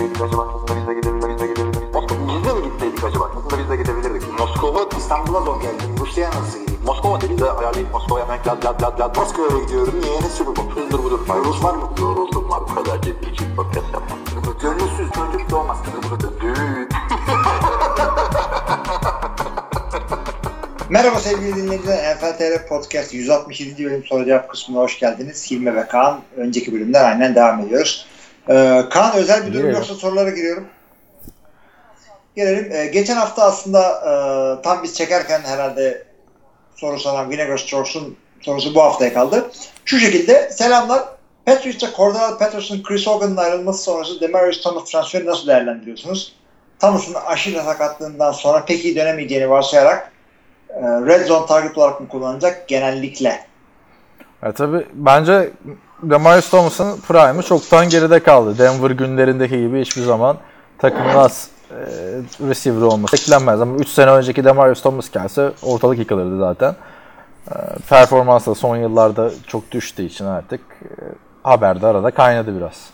gitseydik acaba? Aslında biz de gidebilirdik. Biz de mi gitseydik acaba? Aslında biz de gidebilirdik. Moskova İstanbul'a zor geldi. Rusya'ya nasıl gideyim? Moskova dedi de ayarlayıp Moskova'ya hemen lad lad lad lad. Moskova'ya gidiyorum. Niye? Ne Super Bowl? Hızdır budur. Rus var mı? Yoruldum var. Bu kadar ciddi için podcast yapmam. Gönülsüz çocuk doğmaz. Düğün. Merhaba sevgili dinleyiciler. NFL TR Podcast 167. bölüm soru cevap kısmına hoş geldiniz. Hilmi ve Kaan önceki bölümden aynen devam ediyoruz. Ee, Kaan özel bir durum yoksa sorulara giriyorum. Gelelim. Ee, geçen hafta aslında e, tam biz çekerken herhalde soru soran Vinegar Strokes'un sorusu bu haftaya kaldı. Şu şekilde selamlar. Patriots'ta Cordell Patterson, Chris Hogan'ın ayrılması sonrası Demarius Thomas transferi nasıl değerlendiriyorsunuz? Thomas'ın aşırı sakatlığından sonra pek iyi dönemeyeceğini varsayarak e, red zone target olarak mı kullanacak genellikle? Ya tabii bence Demarius Thomas'ın prime'ı çoktan geride kaldı. Denver günlerindeki gibi hiçbir zaman takımın az e, receiver olması beklenmez. Ama 3 sene önceki Demarius Thomas gelse ortalık yıkılırdı zaten. E, performans da son yıllarda çok düştüğü için artık e, haberde arada kaynadı biraz.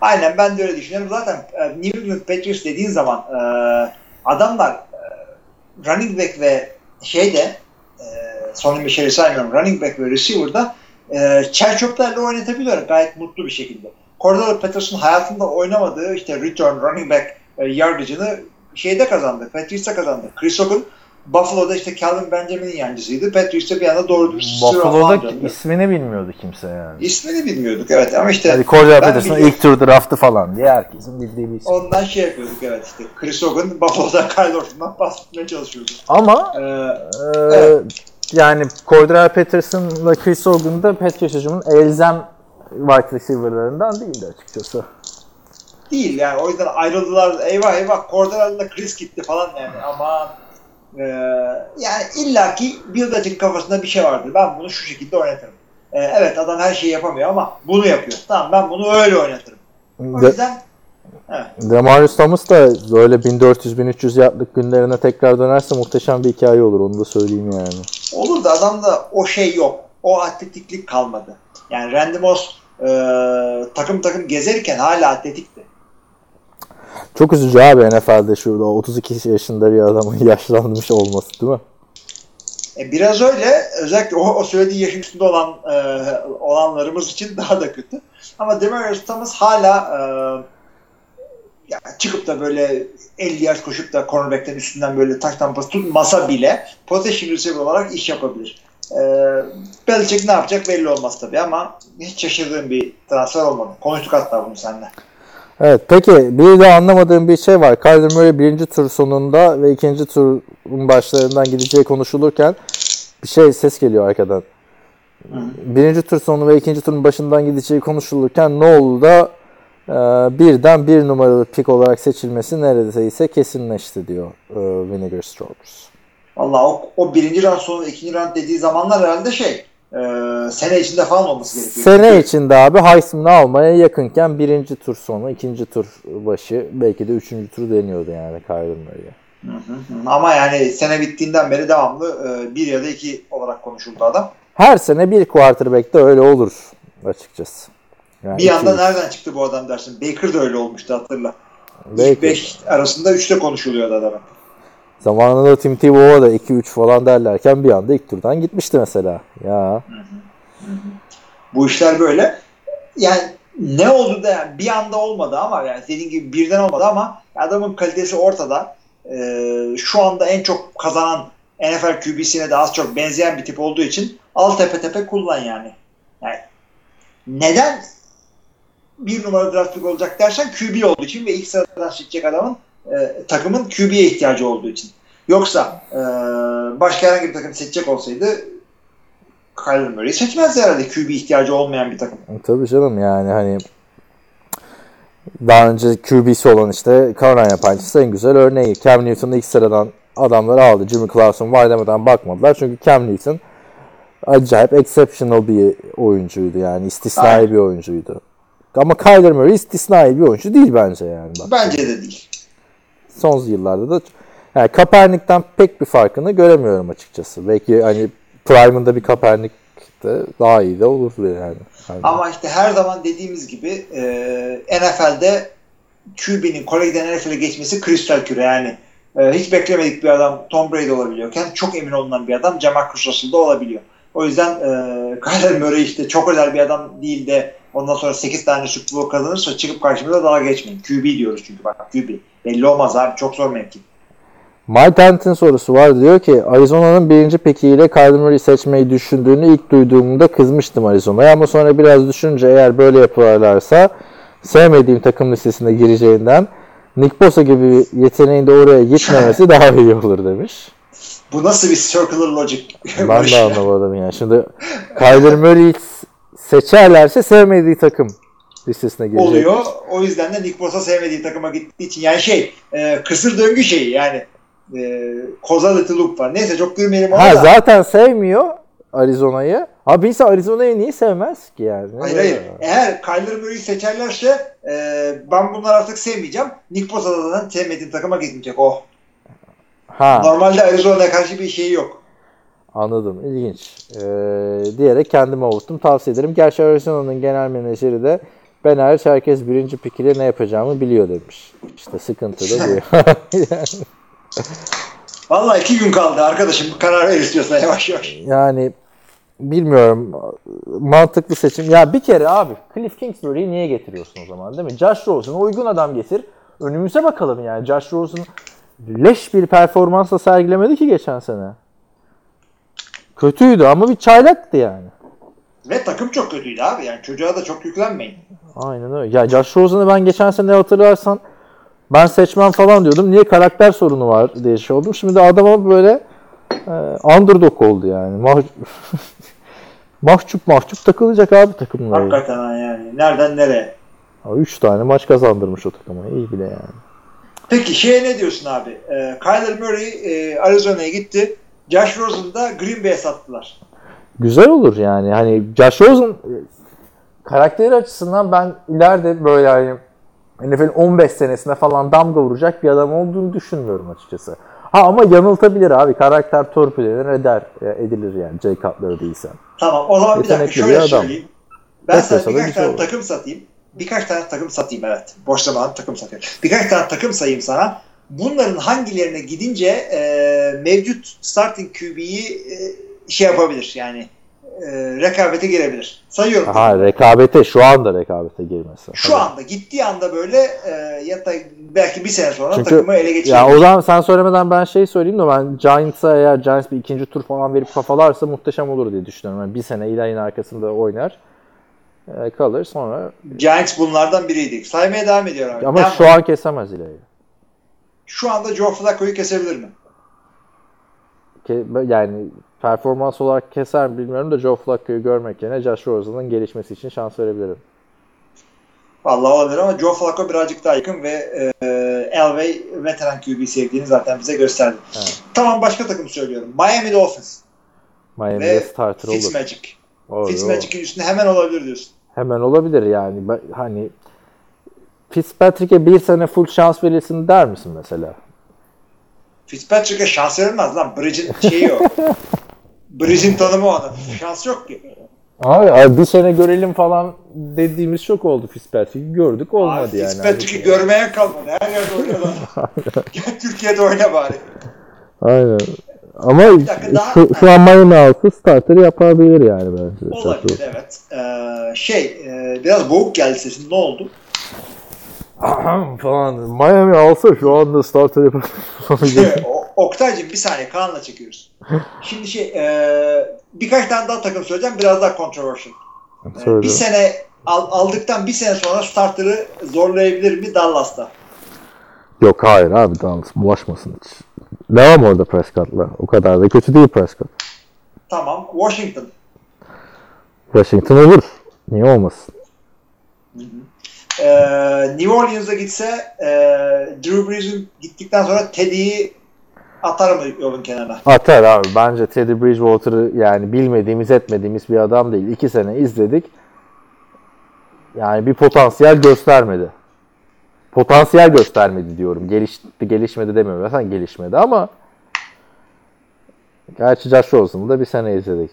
Aynen ben de öyle düşünüyorum. Zaten e, New England Patriots dediğin zaman e, adamlar e, running back ve şeyde e, Sonny Michel'i saymıyorum. Running back ve receiver'da e, çer çöplerle oynatabiliyor gayet mutlu bir şekilde. Cordell Patterson hayatında oynamadığı işte return running back e, yardıcını şeyde kazandı. Patriots'ta kazandı. Chris Hogan Buffalo'da işte Calvin Benjamin'in yancısıydı. Patriots'ta bir anda doğru dürüst Buffalo'da ismini bilmiyordu kimse yani. İsmini bilmiyorduk evet ama işte Hadi Cordell Patterson ilk tur draftı falan diye herkesin bildiği bir isim. Ondan şey yapıyorduk evet işte. Chris Hogan Buffalo'da Kyle Orton'dan bahsetmeye çalışıyordu. Ama Ee, Ee, Evet. Yani Cordell Patterson'la Chris Hogan da Patriots hücumunun elzem wide receiver'larından değildi açıkçası. değil yani o yüzden ayrıldılar. Eyvah eyvah Cordell'la Chris gitti falan yani ama e, yani illaki Belichick kafasında bir şey vardır. Ben bunu şu şekilde oynatırım. E, evet adam her şeyi yapamıyor ama bunu yapıyor. Tamam ben bunu öyle oynatırım. O De- yüzden evet. Demarius Thomas da böyle 1400-1300 yardlık günlerine tekrar dönerse muhteşem bir hikaye olur onu da söyleyeyim yani. Olur da adamda o şey yok. O atletiklik kalmadı. Yani Randy Moss e, takım takım gezerken hala atletikti. Çok üzücü abi NFL'de şurada 32 yaşında bir adamın yaşlanmış olması değil mi? E, biraz öyle. Özellikle o, o söylediği yaşın üstünde olan e, olanlarımız için daha da kötü. Ama Demarius Thomas hala e, ya çıkıp da böyle 50 yaş koşup da cornerback'ten üstünden böyle taş tampası tutmasa bile possession receiver olarak iş yapabilir. E, Belichick ne yapacak belli olmaz tabii ama hiç şaşırdığım bir transfer olmadı. Konuştuk hatta bunu seninle. Evet peki bir de anlamadığım bir şey var. Kyler Murray birinci tur sonunda ve ikinci turun başlarından gideceği konuşulurken bir şey ses geliyor arkadan. Birinci tur sonu ve ikinci turun başından gideceği konuşulurken ne oldu da birden bir numaralı pik olarak seçilmesi neredeyse kesinleşti diyor e, Vinegar Strokes. Valla o, o birinci round sonu ikinci round dediği zamanlar herhalde şey e, sene içinde falan olması gerekiyor. Sene içinde abi Heisman'ı almaya yakınken birinci tur sonu, ikinci tur başı belki de üçüncü tur deniyordu yani Kyler Murray'e. Ama yani sene bittiğinden beri devamlı e, bir ya da iki olarak konuşuldu adam. Her sene bir quarterback de öyle olur açıkçası. Yani Bir anda iki- nereden çıktı bu adam dersin. Baker da öyle olmuştu hatırla. Baker. İlk beş arasında üçte konuşuluyordu adamın. Zamanında Tim Tebow'a da 2-3 falan derlerken bir anda ilk turdan gitmişti mesela. Ya Bu işler böyle. Yani ne oldu da yani bir anda olmadı ama yani dediğin gibi birden olmadı ama adamın kalitesi ortada. E, şu anda en çok kazanan NFL QB'sine de az çok benzeyen bir tip olduğu için al tepe tepe kullan yani. Yani neden bir numara draft pick olacak dersen QB olduğu için ve ilk sıradan seçecek adamın e, takımın QB'ye ihtiyacı olduğu için. Yoksa e, başka herhangi bir takım seçecek olsaydı Kyler Murray'i seçmezdi herhalde QB ihtiyacı olmayan bir takım. tabii canım yani hani daha önce QB'si olan işte Carolina Panthers en güzel örneği. Cam Newton'u ilk sıradan adamları aldı. Jimmy var demeden bakmadılar. Çünkü Cam Newton acayip exceptional bir oyuncuydu yani. istisnai Aynen. bir oyuncuydu. Ama Kyler Murray istisnai bir oyuncu değil bence yani. Bak. Bence de değil. son yıllarda da yani Kaepernick'ten pek bir farkını göremiyorum açıkçası. Belki hani Prime'ında bir Kaepernick de daha iyi de olurdu yani. Ama işte her zaman dediğimiz gibi e, NFL'de QB'nin kolejden NFL'e geçmesi kristal küre yani. E, hiç beklemedik bir adam Tom Brady olabiliyorken çok emin olunan bir adam Jamarcus Russell'da olabiliyor. O yüzden e, Kyler Murray işte çok özel bir adam değil de ondan sonra 8 tane Bowl kazanırsa çıkıp karşımıza daha geçmeyin. QB diyoruz çünkü bak QB. Belli olmaz abi çok zor mevki. Mike Dent'in sorusu var. Diyor ki Arizona'nın birinci pekiyle Kyler Murray seçmeyi düşündüğünü ilk duyduğumda kızmıştım Arizona'ya ama sonra biraz düşününce eğer böyle yaparlarsa sevmediğim takım listesine gireceğinden Nick Bosa gibi yeteneğin de oraya gitmemesi daha iyi olur demiş. Bu nasıl bir circular logic? Ben de anlamadım yani. Şimdi Kyler Murray'i seçerlerse sevmediği takım listesine girecek. Oluyor. O yüzden de Nick Bosa sevmediği takıma gittiği için. Yani şey e, kısır döngü şeyi yani e, causality loop var. Neyse çok girmeyelim ona Ha da. zaten sevmiyor Arizona'yı. Abi insan Arizona'yı niye sevmez ki yani? Hayır hayır. Eğer Kyler Murray'i seçerlerse e, ben bunları artık sevmeyeceğim. Nick Bosa da zaten sevmediğim takıma gitmeyecek. Oh. Ha Normalde Arizona'ya karşı bir şeyi yok. anladım. İlginç. Ee, diyerek kendime avuttum. Tavsiye ederim. Gerçi Arizona'nın genel menajeri de ben hariç herkes birinci pik ile ne yapacağımı biliyor demiş. İşte sıkıntı da bu. Vallahi iki gün kaldı arkadaşım. Karar ver istiyorsan yavaş yavaş. yani bilmiyorum. Mantıklı seçim. Ya bir kere abi Cliff Kingsbury'i niye getiriyorsun o zaman değil mi? Josh Rosen'ı uygun adam getir. Önümüze bakalım yani. Josh Rosen leş bir performansla sergilemedi ki geçen sene. Kötüydü ama bir çaylaktı yani. Ve takım çok kötüydü abi. Yani çocuğa da çok yüklenmeyin. Aynen öyle. Ya Josh Rosen'ı ben geçen sene hatırlarsan ben seçmem falan diyordum. Niye karakter sorunu var diye şey oldum. Şimdi de adama böyle e, underdog oldu yani. Mah mahcup mahcup takılacak abi takımları. Hakikaten ha yani. Nereden nereye? 3 tane maç kazandırmış o takıma. İyi bile yani. Peki şeye ne diyorsun abi? Ee, Kyler Murray e, Arizona'ya gitti. Josh Rosen'ı da Green Bay'e sattılar. Güzel olur yani. Hani Josh Rosen e, karakteri açısından ben ileride böyle yani NFL'in 15 senesinde falan damga vuracak bir adam olduğunu düşünmüyorum açıkçası. Ha ama yanıltabilir abi. Karakter torpil eder, e, edilir yani Jay Cutler değilsen. Tamam o zaman bir dakika şöyle bir adam. söyleyeyim. Ben sana Beklese de birkaç tane olur. takım satayım. Birkaç tane takım satayım evet. Boş zaman takım satıyorum. Birkaç tane takım sayayım sana. Bunların hangilerine gidince e, mevcut starting QB'yi e, şey yapabilir yani e, rekabete girebilir. Sayıyorum. Ha rekabete şu anda rekabete girmesi. Şu Tabii. anda gittiği anda böyle e, ya da belki bir sene sonra Çünkü- takımı ele geçirebilir. Ya o zaman sen söylemeden ben şey söyleyeyim de ben Giants'a eğer Giants bir ikinci tur falan verip kafalarsa muhteşem olur diye düşünüyorum. Yani bir sene ilayın arkasında oynar e, kalır sonra Giants bunlardan biriydi. Saymaya devam ediyorum. abi. ama Devam- şu an kesemez ilayı. şu anda Joe Flacco'yu kesebilir mi? Ke- yani performans olarak keser mi bilmiyorum da Joe Flacco'yu görmek yerine Josh Rosen'ın gelişmesi için şans verebilirim. Vallahi olabilir ama Joe Flacco birazcık daha yakın ve e, Elway veteran QB sevdiğini zaten bize gösterdi. Evet. Tamam başka takım söylüyorum. Miami Dolphins Miami'de starter olur. Fitzmagic. Olur, Fitzmagic'in üstünde hemen olabilir diyorsun. Hemen olabilir yani. Hani Fitzpatrick'e bir sene full şans verilsin der misin mesela? Fitzpatrick'e şans verilmez lan. Bridge'in şeyi o. Bridge'in tanımı o adam. Şans yok ki. Abi, abi bir sene görelim falan dediğimiz çok oldu Fitzpatrick'i gördük olmadı Abi, yani. Fitzpatrick'i görmeyen kalmadı. Her yerde oynuyorlar. Gel Türkiye'de oyna bari. Aynen. Ama dakika, daha- şu, şu an Miami altı starter yapabilir yani bence. Olabilir evet. Ee, şey e, biraz boğuk geldi sesin. Ne oldu? falan. Miami alsa şu anda starter yapabilir. O- Oktay'cığım bir saniye Kaan'la çekiyoruz. Şimdi şey e, birkaç tane daha takım söyleyeceğim biraz daha controversial. E, bir Söyle. sene al- aldıktan bir sene sonra starter'ı zorlayabilir mi Dallas'ta? Yok hayır abi Dallas bulaşmasın hiç. Devam orada Prescott'la. O kadar da kötü değil Prescott. Tamam. Washington. Washington olur. Niye olmasın? E, New Orleans'a gitse e, Drew Brees'in gittikten sonra Teddy'yi atar mı yolun kenarına? Atar abi. Bence Teddy Bridgewater'ı yani bilmediğimiz etmediğimiz bir adam değil. İki sene izledik. Yani bir potansiyel göstermedi. Potansiyel göstermedi diyorum. Gelişti, gelişmedi demiyorum. Zaten gelişmedi ama gerçi Josh Rosen'ı da bir sene izledik.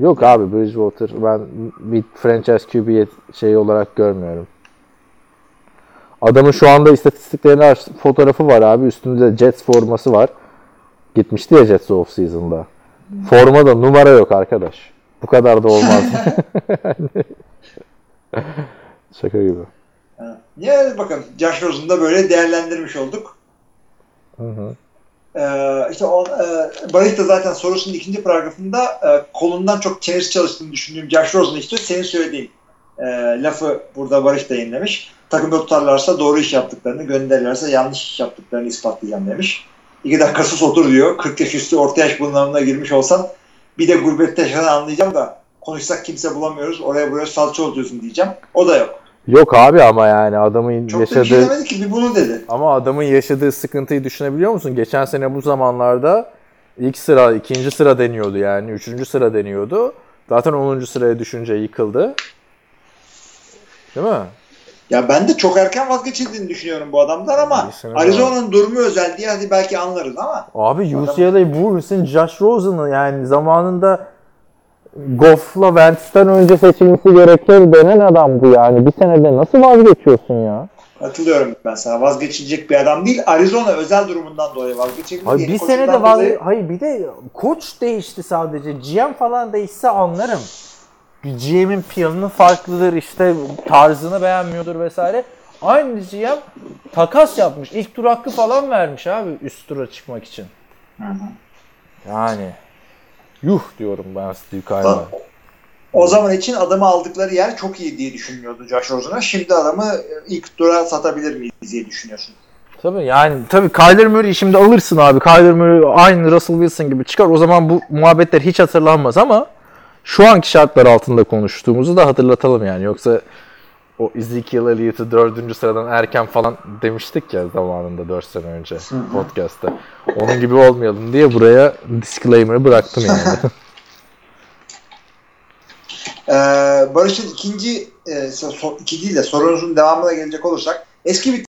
Yok abi Bridgewater ben bir franchise QB şey olarak görmüyorum. Adamın şu anda istatistiklerini aç, fotoğrafı var abi. Üstünde Jets forması var. Gitmişti ya Jets off season'da. Formada numara yok arkadaş. Bu kadar da olmaz. Şaka gibi. Ha. Ya bakın Josh Rosen'u da böyle değerlendirmiş olduk. Hı hı. Ee, işte o, e, Barış da zaten sorusunun ikinci paragrafında e, kolundan çok çenesi çalıştığını düşündüğüm Josh Rosen işte senin söylediğin e, lafı burada Barış da yayınlamış. Takımda tutarlarsa doğru iş yaptıklarını, gönderirlerse yanlış iş yaptıklarını ispatlayacağım demiş. İki dakika sus otur diyor. 40 yaş üstü orta yaş bunalımına girmiş olsan bir de gurbette yaşanan anlayacağım da konuşsak kimse bulamıyoruz. Oraya buraya salça oluyorsun diyeceğim. O da yok. Yok abi ama yani adamın Çok da bir şey yaşadığı demedi ki bir bunu dedi. ama adamın yaşadığı sıkıntıyı düşünebiliyor musun? Geçen sene bu zamanlarda ilk sıra, ikinci sıra deniyordu yani. Üçüncü sıra deniyordu. Zaten 10. sıraya düşünce yıkıldı. Değil mi? Ya ben de çok erken vazgeçildiğini düşünüyorum bu adamdan ama Arizona'nın durumu özel diye hadi belki anlarız ama Abi UCLA Bulls'in Josh Rosen'ı yani zamanında Goff'la Wentz'ten önce seçilmesi gerekir denen adam bu yani. Bir senede nasıl vazgeçiyorsun ya? katılıyorum ben sana. Vazgeçilecek bir adam değil. Arizona özel durumundan dolayı vazgeçebilir. Hayır bir senede vaz dolayı- Hayır bir de koç değişti sadece. GM falan değişse anlarım. Bir GM'in planı farklıdır işte tarzını beğenmiyordur vesaire. Aynı GM takas yapmış. İlk tur hakkı falan vermiş abi üst tura çıkmak için. Yani yuh diyorum ben Steve Kyle'a. O zaman için adamı aldıkları yer çok iyi diye düşünüyordu Josh Rosen'a. Şimdi adamı e, ilk tura satabilir miyiz diye düşünüyorsun. Tabii yani tabii Kyler Murray'i şimdi alırsın abi. Kyler Murray aynı Russell Wilson gibi çıkar. O zaman bu muhabbetler hiç hatırlanmaz ama şu anki şartlar altında konuştuğumuzu da hatırlatalım yani. Yoksa o Ezekiel Elliott'ı dördüncü sıradan erken falan demiştik ya zamanında 4 sene önce podcast'ta. Onun gibi olmayalım diye buraya disclaimer'ı bıraktım yani. Ee, Barış'ın ikinci e, so, iki değil de sorunuzun devamına gelecek olursak eski bir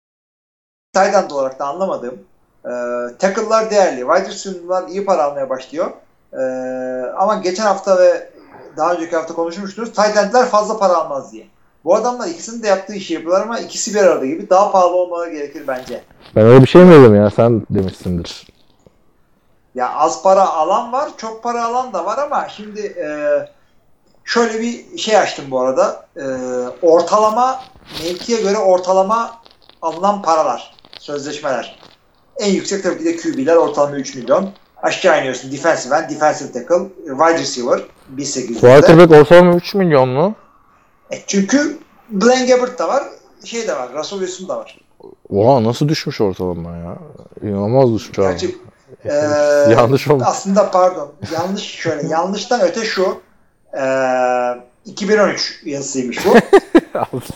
tight end olarak da anlamadığım e, tackle'lar değerli. Wide receiver'lar iyi para almaya başlıyor. E, ama geçen hafta ve daha önceki hafta konuşmuştunuz. Tight end'ler fazla para almaz diye. Bu adamlar ikisinin de yaptığı işi yapıyorlar ama ikisi bir arada gibi daha pahalı olmaları gerekir bence. ben öyle bir şey mi dedim ya? Sen demişsindir. Ya az para alan var, çok para alan da var ama şimdi e, şöyle bir şey açtım bu arada. E, ortalama mevkiye göre ortalama alınan paralar, sözleşmeler. En yüksek tabii ki de QB'ler ortalama 3 milyon. Aşağı iniyorsun defensive end, defensive tackle, wide receiver 1.800'de. Quarterback ortalama 3 milyon mu? E, çünkü Blaine Gabbert da var, şey de var, Russell Wilson da var. Oha nasıl düşmüş ortalama ya? İnanılmaz düşmüş abi. Gerçi e, Yanlış olmuş. Aslında pardon. Yanlış şöyle. yanlıştan öte şu. E, 2013 yazısıymış bu.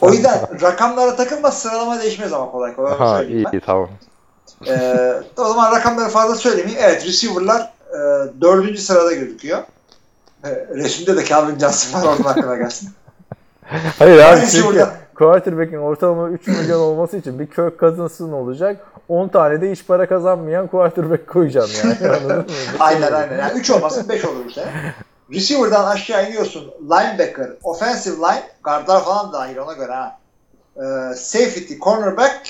o yüzden rakamlara takılma sıralama değişmez ama kolay kolay. Ha iyi ben. tamam. E, o zaman rakamları fazla söylemeyeyim. Evet receiver'lar e, dördüncü sırada gözüküyor. E, resimde de Calvin Johnson var onun aklına gelsin. Hayır abi çünkü quarterback'in ortalama 3 milyon olması için bir Kirk Cousins'ın olacak. 10 tane de iş para kazanmayan quarterback koyacaksın yani. Aynen aynen. Yani 3 olmasın 5 olur sene. Receiver'dan aşağı iniyorsun. Linebacker, offensive line, guardlar falan dahil ona göre ha. Ee, safety, cornerback,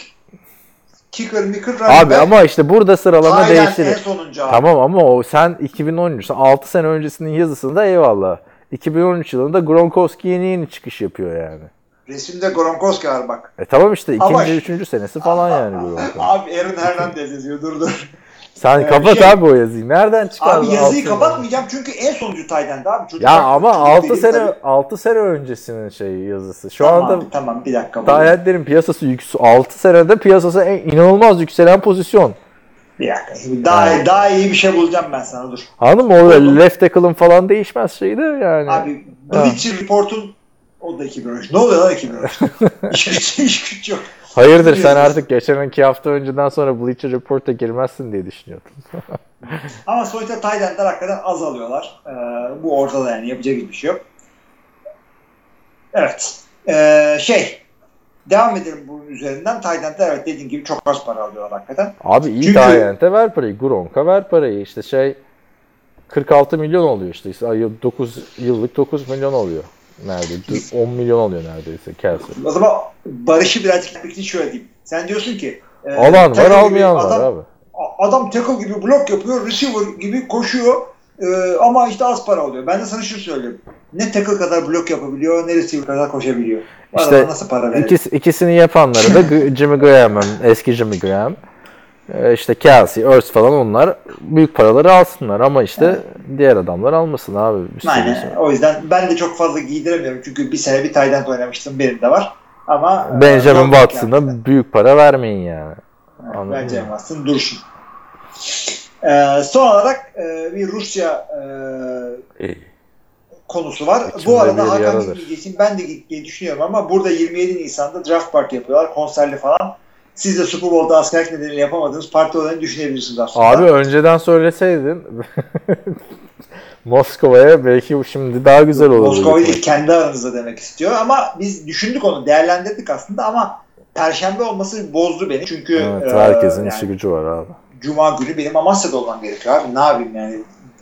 kicker, micker, running Abi back. ama işte burada sıralama end değişir. en sonuncu abi. Tamam ama o sen 2013, sen 6 sene öncesinin yazısında eyvallah. 2013 yılında Gronkowski yeni yeni çıkış yapıyor yani. Resimde Gronkowski var bak. E tamam işte Ama- ikinci, üçüncü senesi falan yani Gronkowski. Abi Aaron Hernandez yazıyor dur dur. Sen Ee, kapat şey- abi o yazıyı. Nereden çıkardın? Abi yazıyı kapatmayacağım çünkü en sonuncu end abi. Çocuk Ya ama 6 değil sene tabii. 6 sene öncesinin şey yazısı. Şu Tamam, anda tamam bir dakika. bu. Tayyatlerin piyasası yüksü 6 senede piyasası en inanılmaz yükselen pozisyon. Bir dakika. Şimdi daha, daha iyi bir şey bulacağım ben sana dur. Anladın mı? Orada left tackle'ın falan değişmez şeydi yani. Abi Bleacher Report'un o da 2013. Ne oluyor lan 2013? iş güç, iş güç yok. Hayırdır sen artık geçen iki hafta önceden sonra Bleacher Report'a girmezsin diye düşünüyordum. Ama sonuçta endler hakikaten az alıyorlar. Ee, bu ortada yani yapacak hiçbir şey yok. Evet. Ee, şey devam edelim bunun üzerinden. Endler evet dediğin gibi çok az para alıyorlar hakikaten. Abi iyi Çünkü- Tayyent'e ver parayı. Gronk'a ver parayı. İşte şey 46 milyon oluyor işte. işte ay- 9 yıllık 9 milyon oluyor. Nerede? 10 milyon alıyor neredeyse Kelsey. O zaman Barış'ı birazcık için şöyle diyeyim. Sen diyorsun ki e, Alan var almayan var adam, abi. Adam tackle gibi blok yapıyor, receiver gibi koşuyor e, ama işte az para alıyor. Ben de sana şunu söyleyeyim. Ne tackle kadar blok yapabiliyor, ne receiver kadar koşabiliyor. Bu İşte nasıl para verir? İkisi, ikisini yapanları da Jimmy Graham, eski Jimmy Graham. Ee, işte Kelsey, Ertz falan onlar büyük paraları alsınlar ama işte diğer adamlar almasın abi. Aynen. şey. O yüzden ben de çok fazla giydiremiyorum. Çünkü bir sene bir end oynamıştım. Benim de var. Ama e, Benjamin Watson'a büyük para vermeyin yani. Anladın Benjamin? Watson dursun. Ee, son olarak e, bir Rusya e, konusu var. İçimde Bu arada Hakan yaradır. gitmeyeceğim. Ben de gitmeyi düşünüyorum ama burada 27 Nisan'da draft park yapıyorlar. Konserli falan. Siz de Super Bowl'da askerlik nedeniyle yapamadığınız parti olanı düşünebilirsiniz aslında. Abi önceden söyleseydin Moskova'ya belki şimdi daha güzel olur. Moskova değil kendi aranızda demek istiyor ama biz düşündük onu değerlendirdik aslında ama Perşembe olması bozdu beni çünkü Evet, e, herkesin yani işi gücü var abi. Cuma günü benim Amasya'da olmam gerekiyor abi ne yapayım yani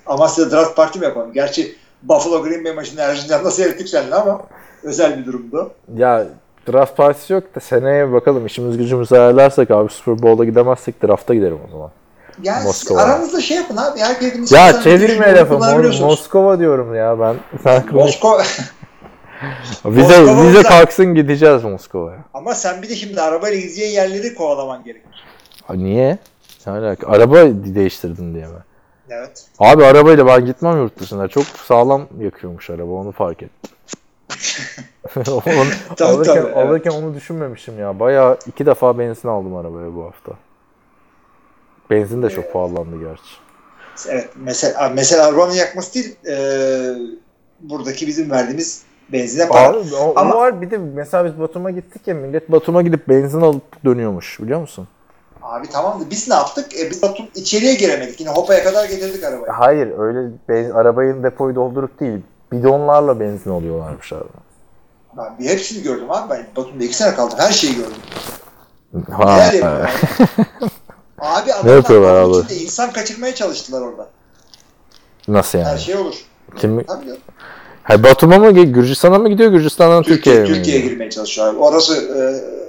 Amasya'da draft parti mi yapalım gerçi Buffalo Green Bay maçını Erzincan'da seyrettik seninle ama özel bir durumdu. Ya draft partisi yok da seneye bakalım işimiz gücümüzü ayarlarsak abi Super Bowl'a gidemezsek drafta giderim o zaman. Yani Moskova. aranızda şey yapın abi herkesin Ya çevirme lafı. Moskova diyorum ya ben. Sen. Moskova Vize, Moskova vize kalksın gideceğiz Moskova'ya. ama sen bir de şimdi arabayla gideceğin yerleri kovalaman gerekir. Ha, niye? Ne alaka? Araba değiştirdin diye mi? Evet. Abi arabayla ben gitmem yurt dışına. Çok sağlam yakıyormuş araba onu fark ettim. onu, Tabii, alırken, tabii, evet. alırken onu düşünmemişim ya. Bayağı iki defa benzin aldım arabaya bu hafta. Benzin de çok pahalandı gerçi. Evet. Mesela, mesela arabanın yakması değil e, buradaki bizim verdiğimiz benzine para. Abi, o, Ama- o var bir de mesela biz Batum'a gittik ya millet Batum'a gidip benzin alıp dönüyormuş biliyor musun? Abi tamam da biz ne yaptık? E, biz Batum içeriye giremedik. Yine Hopa'ya kadar getirdik arabayı. Hayır öyle benzin, arabayı depoyu doldurup değil bidonlarla benzin alıyorlarmış abi. Ben bir hepsini gördüm abi. Ben Batum'da iki sene kaldım. Her şeyi gördüm. Ha, Neler yapıyorlar? abi adamlar yapıyorlar abi? içinde insan kaçırmaya çalıştılar orada. Nasıl Her yani? şey olur. Kim? Tabii canım. Hayır, Batum'a mı Gürcistan'a mı gidiyor Gürcistan'dan Türkiye, Türkiye'ye mi? Türkiye'ye gidiyor? girmeye çalışıyor abi. Orası e,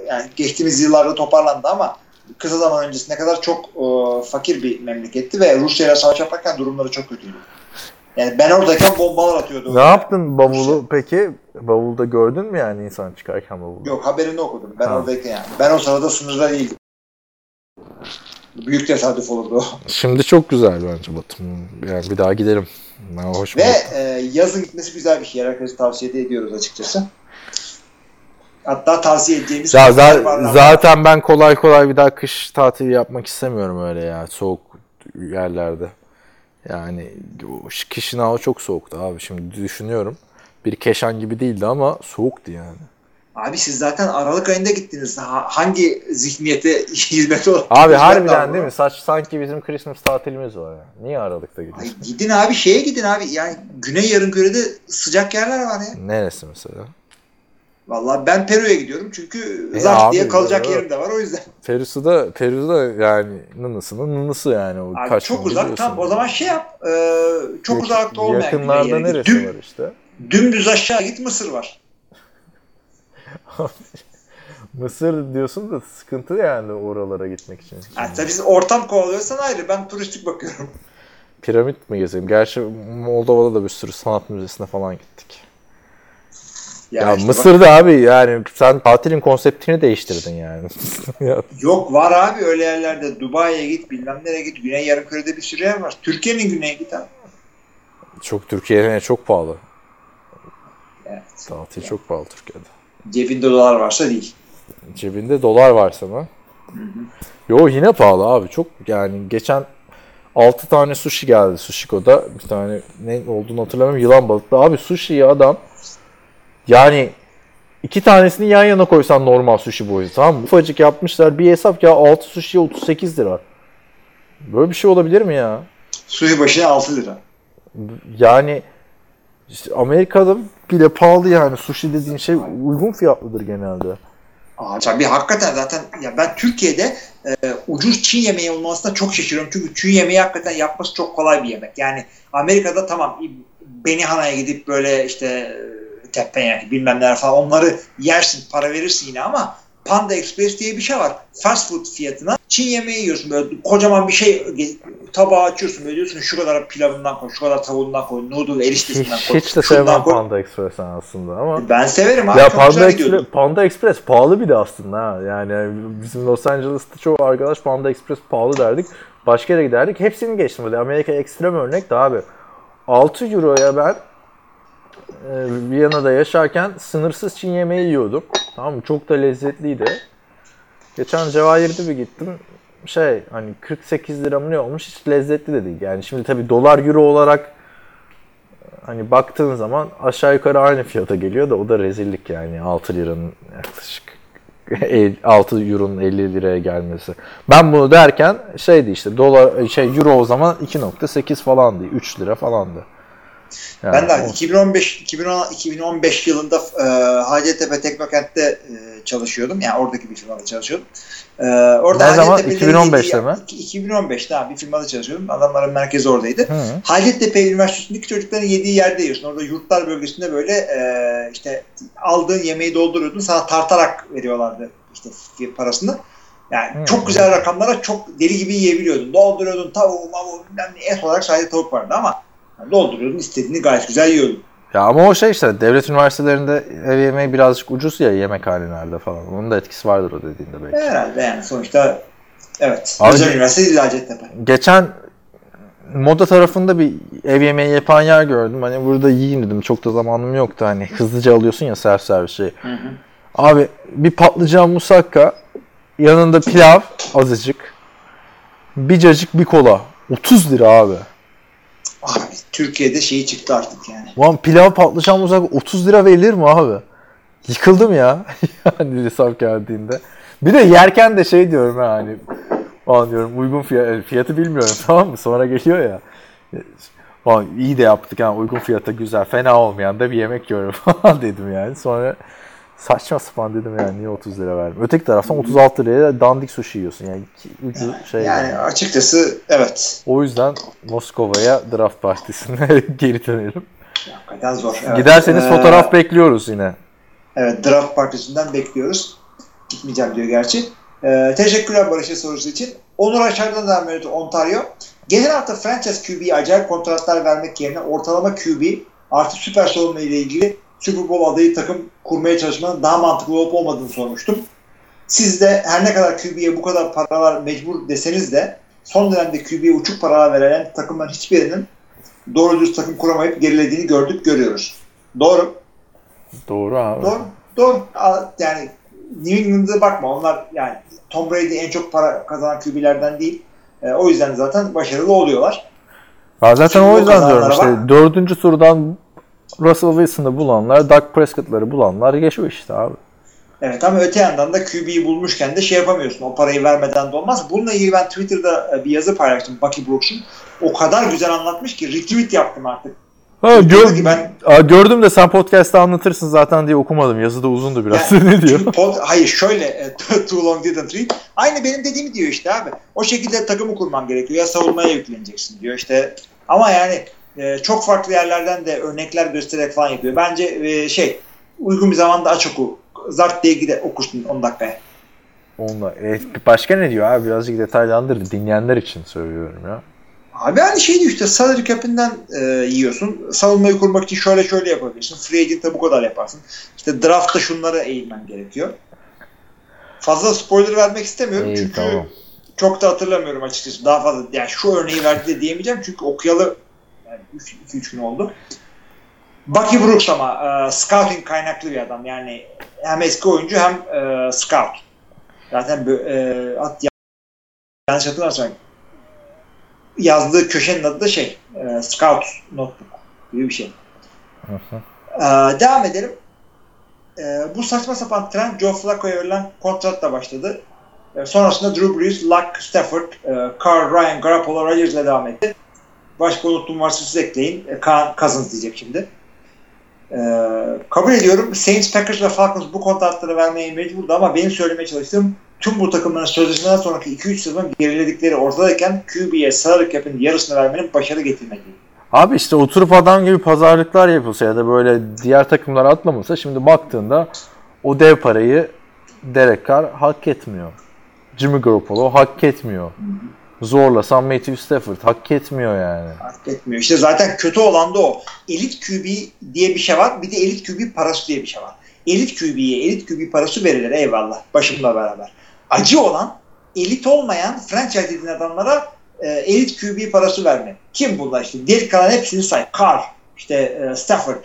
yani geçtiğimiz yıllarda toparlandı ama kısa zaman öncesine kadar çok e, fakir bir memleketti ve Rusya ile savaş yaparken durumları çok kötüydü. Yani ben oradayken bombalar atıyordu. Ne yaptın bavulu peki? Bavulda gördün mü yani insan çıkarken bavulu? Yok haberini okudum. Ben Ha. oradayken yani. Ben o sırada sınırda değildim. Büyük tesadüf olurdu o. Şimdi çok güzel bence Batum. Yani bir daha giderim. Ben hoş Ve e, yazın gitmesi güzel bir şey. Herkese tavsiye ediyoruz açıkçası. Hatta tavsiye edeceğimiz Ya konser za- var. zaten ben kolay kolay bir daha kış tatili yapmak istemiyorum öyle ya soğuk yerlerde. Yani kışın hava çok soğuktu abi şimdi düşünüyorum. Bir Keşan gibi değildi ama soğuktu yani. Abi siz zaten Aralık ayında gittiniz. Ha- hangi zihniyete hizmet ol? Abi harbiden aldınız? değil mi? Saç sanki bizim Christmas tatilimiz var ya. Niye Aralık'ta gidiyoruz? Ay gidin abi şeye gidin abi. Yani Güney Yarınküre'de sıcak yerler var ya. Neresi mesela? Vallahi ben Peru'ya gidiyorum çünkü E zart abi, diye kalacak yerim de var o yüzden. Peru'da Peru'da yani nınısının nınısı yani. O Abi kaç çok uzak tam o zaman şey yap. e, çok Yak- uzakta olmayan Yakınlarda neresi Düm- var işte? dümdüz aşağı git Mısır var. Mısır diyorsun da sıkıntı yani oralara gitmek için. Yani tabii siz ortam kovalıyorsan ayrı. Ben turistik bakıyorum. Piramit mi gezeyim? Gerçi Moldova'da da bir sürü sanat müzesine falan gittik. Ya, işte bak- Mısır'da abi yani sen tatilin konseptini değiştirdin yani. Ya, Yok var abi öyle yerlerde. Dubai'ye git bilmem nereye git. Güney Yarınküre'de bir sürü yer var. Türkiye'nin güneye git abi. çok Türkiye'ye çok pahalı. Evet. Tatil çok pahalı Türkiye'de. Cebinde dolar varsa değil. Cebinde dolar varsa mı? Yo yine pahalı abi. Çok yani geçen 6 tane sushi geldi Sushiko'da. Bir tane ne olduğunu hatırlamıyorum. Yılan balıklı. Abi sushi'yi adam yani iki tanesini yan yana koysan normal sushi boyu tamam mı? Ufacık yapmışlar. Bir hesap ya 6 sushi'ye 38 lira. Böyle bir şey olabilir mi ya? Suyu başına 6 lira. Yani işte Amerika'da bile pahalı yani. Sushi dediğin şey uygun fiyatlıdır genelde. Aa, tabii hakikaten zaten ya ben Türkiye'de e, ucuz Çin yemeği olmasına çok şaşırıyorum. Çünkü Çin yemeği hakikaten yapması çok kolay bir yemek. Yani Amerika'da tamam Benihana'ya gidip böyle işte teppanyaki bilmem neler falan onları yersin para verirsin yine ama Panda Express diye bir şey var. Fast food fiyatına Çin yemeği yiyorsun böyle kocaman bir şey tabağı açıyorsun böyle diyorsun şu kadar pilavından koy, şu kadar tavuğundan koy, noodle eriştesinden Hiç, koy. hiç de sevmem koy. Panda Express'ten aslında ama. Ben severim abi. Ya Panda Express. Panda Express pahalı bir de aslında ha. Yani bizim Los Angeles'ta çoğu arkadaş Panda Express pahalı derdik. Başka yere giderdik. Hepsini geçtim. Böyle Amerika ekstrem örnek de abi. 6 euroya ben e, Viyana'da yaşarken sınırsız Çin yemeği yiyordum. Tamam mı? Çok da lezzetliydi. Geçen Cevahir'de bir gittim. Şey hani 48 lira mı ne olmuş hiç lezzetli de. Yani şimdi tabii dolar euro olarak hani baktığın zaman aşağı yukarı aynı fiyata geliyor da o da rezillik yani 6 liranın yaklaşık el- 6 euronun 50 liraya gelmesi. Ben bunu derken şeydi işte dolar şey euro o zaman 2.8 falandı. 3 lira falandı. Yani Ben de o- 2015 2010 2015 yılında e, Hacettepe Teknokent'te e, çalışıyordum. Yani oradaki bir firmada çalışıyordum. E, orada Ne zaman? Hacettepe'lilerin 2015'te yediği- mi? 2015'te abi bir firmada çalışıyordum. Adamların merkezi oradaydı. Hı. Hacettepe Üniversitesi'ndeki çocukların yediği yerde yiyorsun. Orada yurtlar bölgesinde böyle e, işte aldığın yemeği dolduruyordun. Sana tartarak veriyorlardı işte parasını. Yani Hmm. çok güzel rakamlara çok deli gibi yiyebiliyordun. Dolduruyordun tavuğu, mavuğu, bilmem ne, et olarak sadece tavuk vardı ama yani dolduruyordun istediğini gayet güzel yiyordun. Ya ama o şey işte devlet üniversitelerinde ev yemeği birazcık ucuz ya yemekhanelerde falan. Onun da etkisi vardır o dediğinde belki. Herhalde yani sonuçta evet. Abi- Özel üniversite değil Hacettepe. Geçen moda tarafında bir ev yemeği yapan yer gördüm. Hani burada yiyeyim dedim. Çok da zamanım yoktu. Hani hızlıca alıyorsun ya self servis şeyi. Hı hı. Abi bir patlıcan musakka, yanında pilav azıcık, bir cacık bir kola. 30 lira abi. Abi Türkiye'de şeyi çıktı artık yani. Ulan pilav patlıcan musakka 30 lira verilir mi abi? Yıkıldım ya. yani hesap geldiğinde. Bir de yerken de şey diyorum ha hani. Ulan diyorum uygun fiyat, fiyatı bilmiyorum tamam mı? Sonra geliyor ya. Ulan iyi de yaptık ha uygun fiyata güzel fena olmayan da bir yemek yiyorum falan dedim yani. Sonra saçma sapan dedim yani niye 30 lira verdim. Öteki taraftan 36 liraya dandik sushi yiyorsun yani iki, ucu şey. Yani yani. açıkçası evet. O yüzden Moskova'ya draft partisine geri dönelim. Hakikaten zor. Evet. Giderseniz Ee, fotoğraf bekliyoruz yine. Evet draft partisinden bekliyoruz. Gitmeyeceğim diyor gerçi. Ee, teşekkürler Barış'a sorusu için. Onur Aşar'dan devam ediyor Ontario. Geçen hafta franchise QB'ye acayip kontratlar vermek yerine ortalama QB artı süper savunma ile ilgili Super Bowl adayı takım kurmaya çalışmanın daha mantıklı olup olmadığını sormuştum. Siz de her ne kadar QB'ye bu kadar paralar mecbur deseniz de son dönemde QB'ye uçuk paralar verilen takımların hiçbirinin doğru düz takım kuramayıp gerilediğini gördük, görüyoruz. Doğru. Doğru abi. Doğru. Doğru. Yani New England'a bakma. Onlar yani Tom Brady en çok para kazanan QB'lerden değil. E, o yüzden zaten başarılı oluyorlar. Ben zaten Şimdi o yüzden diyorum işte dördüncü turdan Russell Wilson'ı bulanlar, Dak Prescott'ları bulanlar geçiyor işte abi. Evet ama öte yandan da QB'yi bulmuşken de şey yapamıyorsun. O parayı vermeden de olmaz. Bununla ilgili ben Twitter'da e, bir yazı paylaştım. Bucky Brooks'un. O kadar güzel anlatmış ki retweet yaptım artık. Ha, gör, ki ben Aa, gördüm de sen podcast'ta anlatırsın zaten diye okumadım. Yazı da uzundu biraz. ne diyor? Pod- hayır şöyle e, too long didn't read. Aynı benim dediğimi diyor işte abi. O şekilde takımı kurman gerekiyor. Ya savunmaya yükleneceksin diyor işte. Ama yani e, çok farklı yerlerden de örnekler göstererek falan yapıyor. Bence e, şey uygun bir zamanda aç oku. Zart diye gide okursun 10 dakikaya. Onunla, e, başka ne diyor abi? Birazcık detaylandır. Dinleyenler için söylüyorum ya. Abi hani şey diyor işte salary cap'inden e, yiyorsun. Savunmayı kurmak için şöyle şöyle yapabilirsin. Free agent'ta bu kadar yaparsın. İşte draft'ta şunları eğilmen gerekiyor. Fazla spoiler vermek istemiyorum İyi, çünkü tamam. çok da hatırlamıyorum açıkçası. Daha fazla yani şu örneği verdi de diyemeyeceğim çünkü okuyalı yani 2-3 gün oldu. Bucky Brooks ama e, scouting kaynaklı bir adam. Yani hem eski oyuncu hem e, scout. Zaten e, at, yanlış hatırlarsam yazdığı köşenin adı da şey e, Scout Notebook gibi bir şey. Hı hı. E, devam edelim. E, bu saçma sapan trend Joe Flacco'ya verilen kontratla başladı. E, sonrasında Drew Brees, Luck, Stafford, e, Carr, Ryan, Garoppolo, Rodgers ile devam etti. Başka unuttuğum varsa siz ekleyin. E, Kaan Cousins diyecek şimdi. E, kabul ediyorum. Saints, Packers ve Falcons bu kontratları vermeye mecburdu ama benim söylemeye çalıştığım tüm bu takımların sözleşmeden sonraki 2-3 sezon geriledikleri ortadayken QB'ye salary cap'in yarısını vermenin başarı getirmediği. Abi işte oturup adam gibi pazarlıklar yapılsa ya da böyle diğer takımlar atlamasa şimdi baktığında o dev parayı Derek Carr hak etmiyor. Jimmy Garoppolo hak etmiyor. Zorlasan Matthew Stafford hak etmiyor yani. Hak etmiyor. İşte zaten kötü olan da o. Elit QB diye bir şey var. Bir de elit QB parası diye bir şey var. Elit QB'ye elit QB parası verilir eyvallah. Başımla beraber. Acı olan elit olmayan franchise dediğin adamlara e, elit QB parası verme. Kim bunlar işte? Diğer kalan hepsini say. Carr, işte e, Stafford.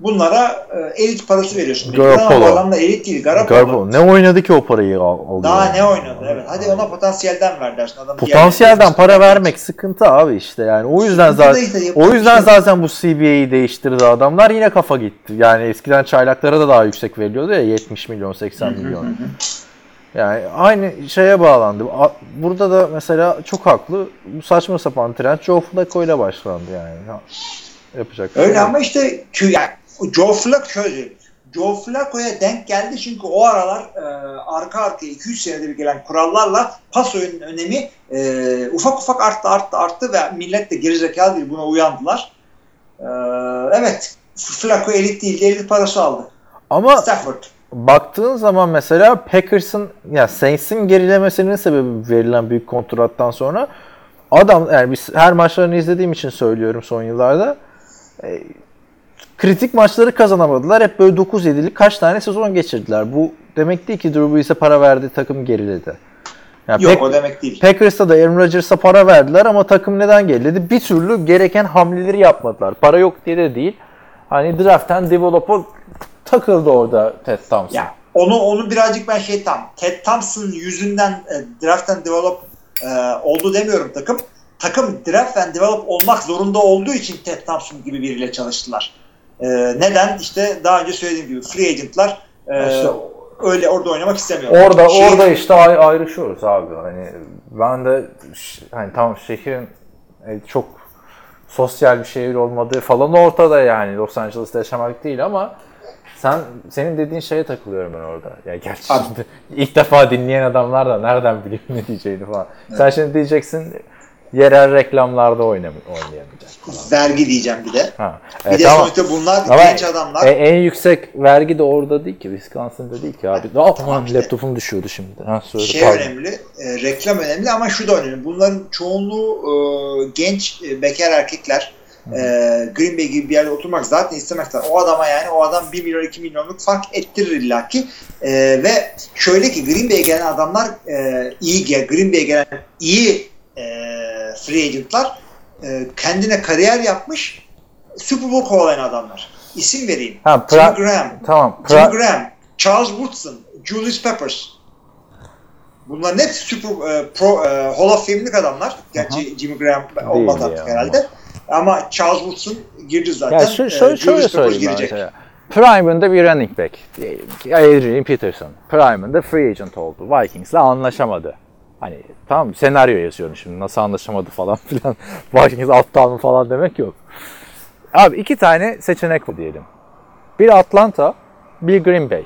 Bunlara e, elit parası veriyorsun. Garoppolo. Ama bu adam da elit değil. Garoppolo. Garoppolo ne oynadı ki o parayı al- alıyor? Daha ne oynadı? Evet. Hadi ona potansiyelden ver dersin. Adam Potansiyelden para vermek sıkıntı abi işte yani. O yüzden Sıkıntı zaten yapacak o yüzden şey zaten bu CBA'yi değiştirdi adamlar. Yine kafa gitti. Yani eskiden çaylaklara da daha yüksek veriliyordu ya 70 milyon 80 milyon. Yani aynı şeye bağlandı. Burada da mesela çok haklı. Bu saçma sapan trend Joe Flacco ile başlandı yani. Ya, Yapacak. şey Öyle ama işte yani Joe Flacco şöyle. Joe Flacco'ya denk geldi çünkü o aralar e, arka arkaya 2-3 senede bir gelen kurallarla pas oyunun önemi e, ufak ufak arttı arttı arttı ve millet de gerizekalı değil buna uyandılar. E, evet Flacco elit değil elit parası aldı. Ama Stafford. baktığın zaman mesela Packers'ın ya Saints'in gerilemesinin sebebi verilen büyük kontrattan sonra adam yani biz her maçlarını izlediğim için söylüyorum son yıllarda e, kritik maçları kazanamadılar. Hep böyle 9-7'lik kaç tane sezon geçirdiler. Bu demek değil ki Drew Brees'e para verdi takım geriledi. Yani Yok Pack- o demek değil. Packers'ta da Aaron Rodgers'a para verdiler ama takım neden geriledi? Bir türlü gereken hamleleri yapmadılar. Para yok diye de değil. Hani draft'ten develop'a takıldı orada Ted Thompson. Ya onu onu birazcık ben şey tam Ted Thompson yüzünden e, draft and develop e, oldu demiyorum takım. Takım draft and develop olmak zorunda olduğu için Ted Thompson gibi biriyle çalıştılar. E, neden? İşte daha önce söylediğim gibi free agentlar e, İşte- öyle orada oynamak istemiyor. Orada Şey- orada işte ay- ayrışıyoruz abi. Hani ben de hani tamam şehrin e, çok sosyal bir şehir olmadığı falan ortada yani Los Angeles'ta yaşamak değil ama sen senin dediğin şeye takılıyorum ben orada. Ya gerçi Abi. şimdi ilk defa dinleyen adamlar da nereden biliyor ne diyeceğini falan. Sen şimdi diyeceksin yerel reklamlarda oynayamayacak falan. vergi diyeceğim bir de. Ha. Bir E, de tamam. sonuçta bunlar Ama genç adamlar. e, en yüksek vergi de orada değil ki. Wisconsin'da değil ki abi. Aa, tamam işte. laptopum düşüyordu şimdi. Ha, söyle, şey pardon. önemli, e, reklam önemli ama şu da önemli. Bunların çoğunluğu e, genç e, bekar erkekler. E, Green Bay gibi bir yerde oturmak zaten istemezler. O adama yani o adam 1 milyon 2 milyonluk fark ettirir illaki. E, ve şöyle ki Green Bay'e gelen adamlar e, iyi Green Bay'e gelen iyi e, free agentlar e, kendine kariyer yapmış Super Bowl kovalayan adamlar. İsim vereyim. Ha, pra- Graham, Tamam. Pra- Graham, Charles Woodson, Julius Peppers. Bunların hepsi Super e, Pro e, Hall of Fame'lik adamlar. Gerçi Jimmy Graham olmadı artık herhalde. Ama Charles Woodson girdi zaten. Ya şu, E, şöyle, söyleyeyim girecek. mesela. Prime'ında bir running back. Adrian Peterson. Prime'ında free agent oldu. Vikings'le anlaşamadı. Hani tamam senaryo yazıyorum şimdi nasıl anlaşamadı falan filan. Vikings aptal mı falan demek yok. Abi iki tane seçenek var diyelim. Bir Atlanta, bir Green Bay.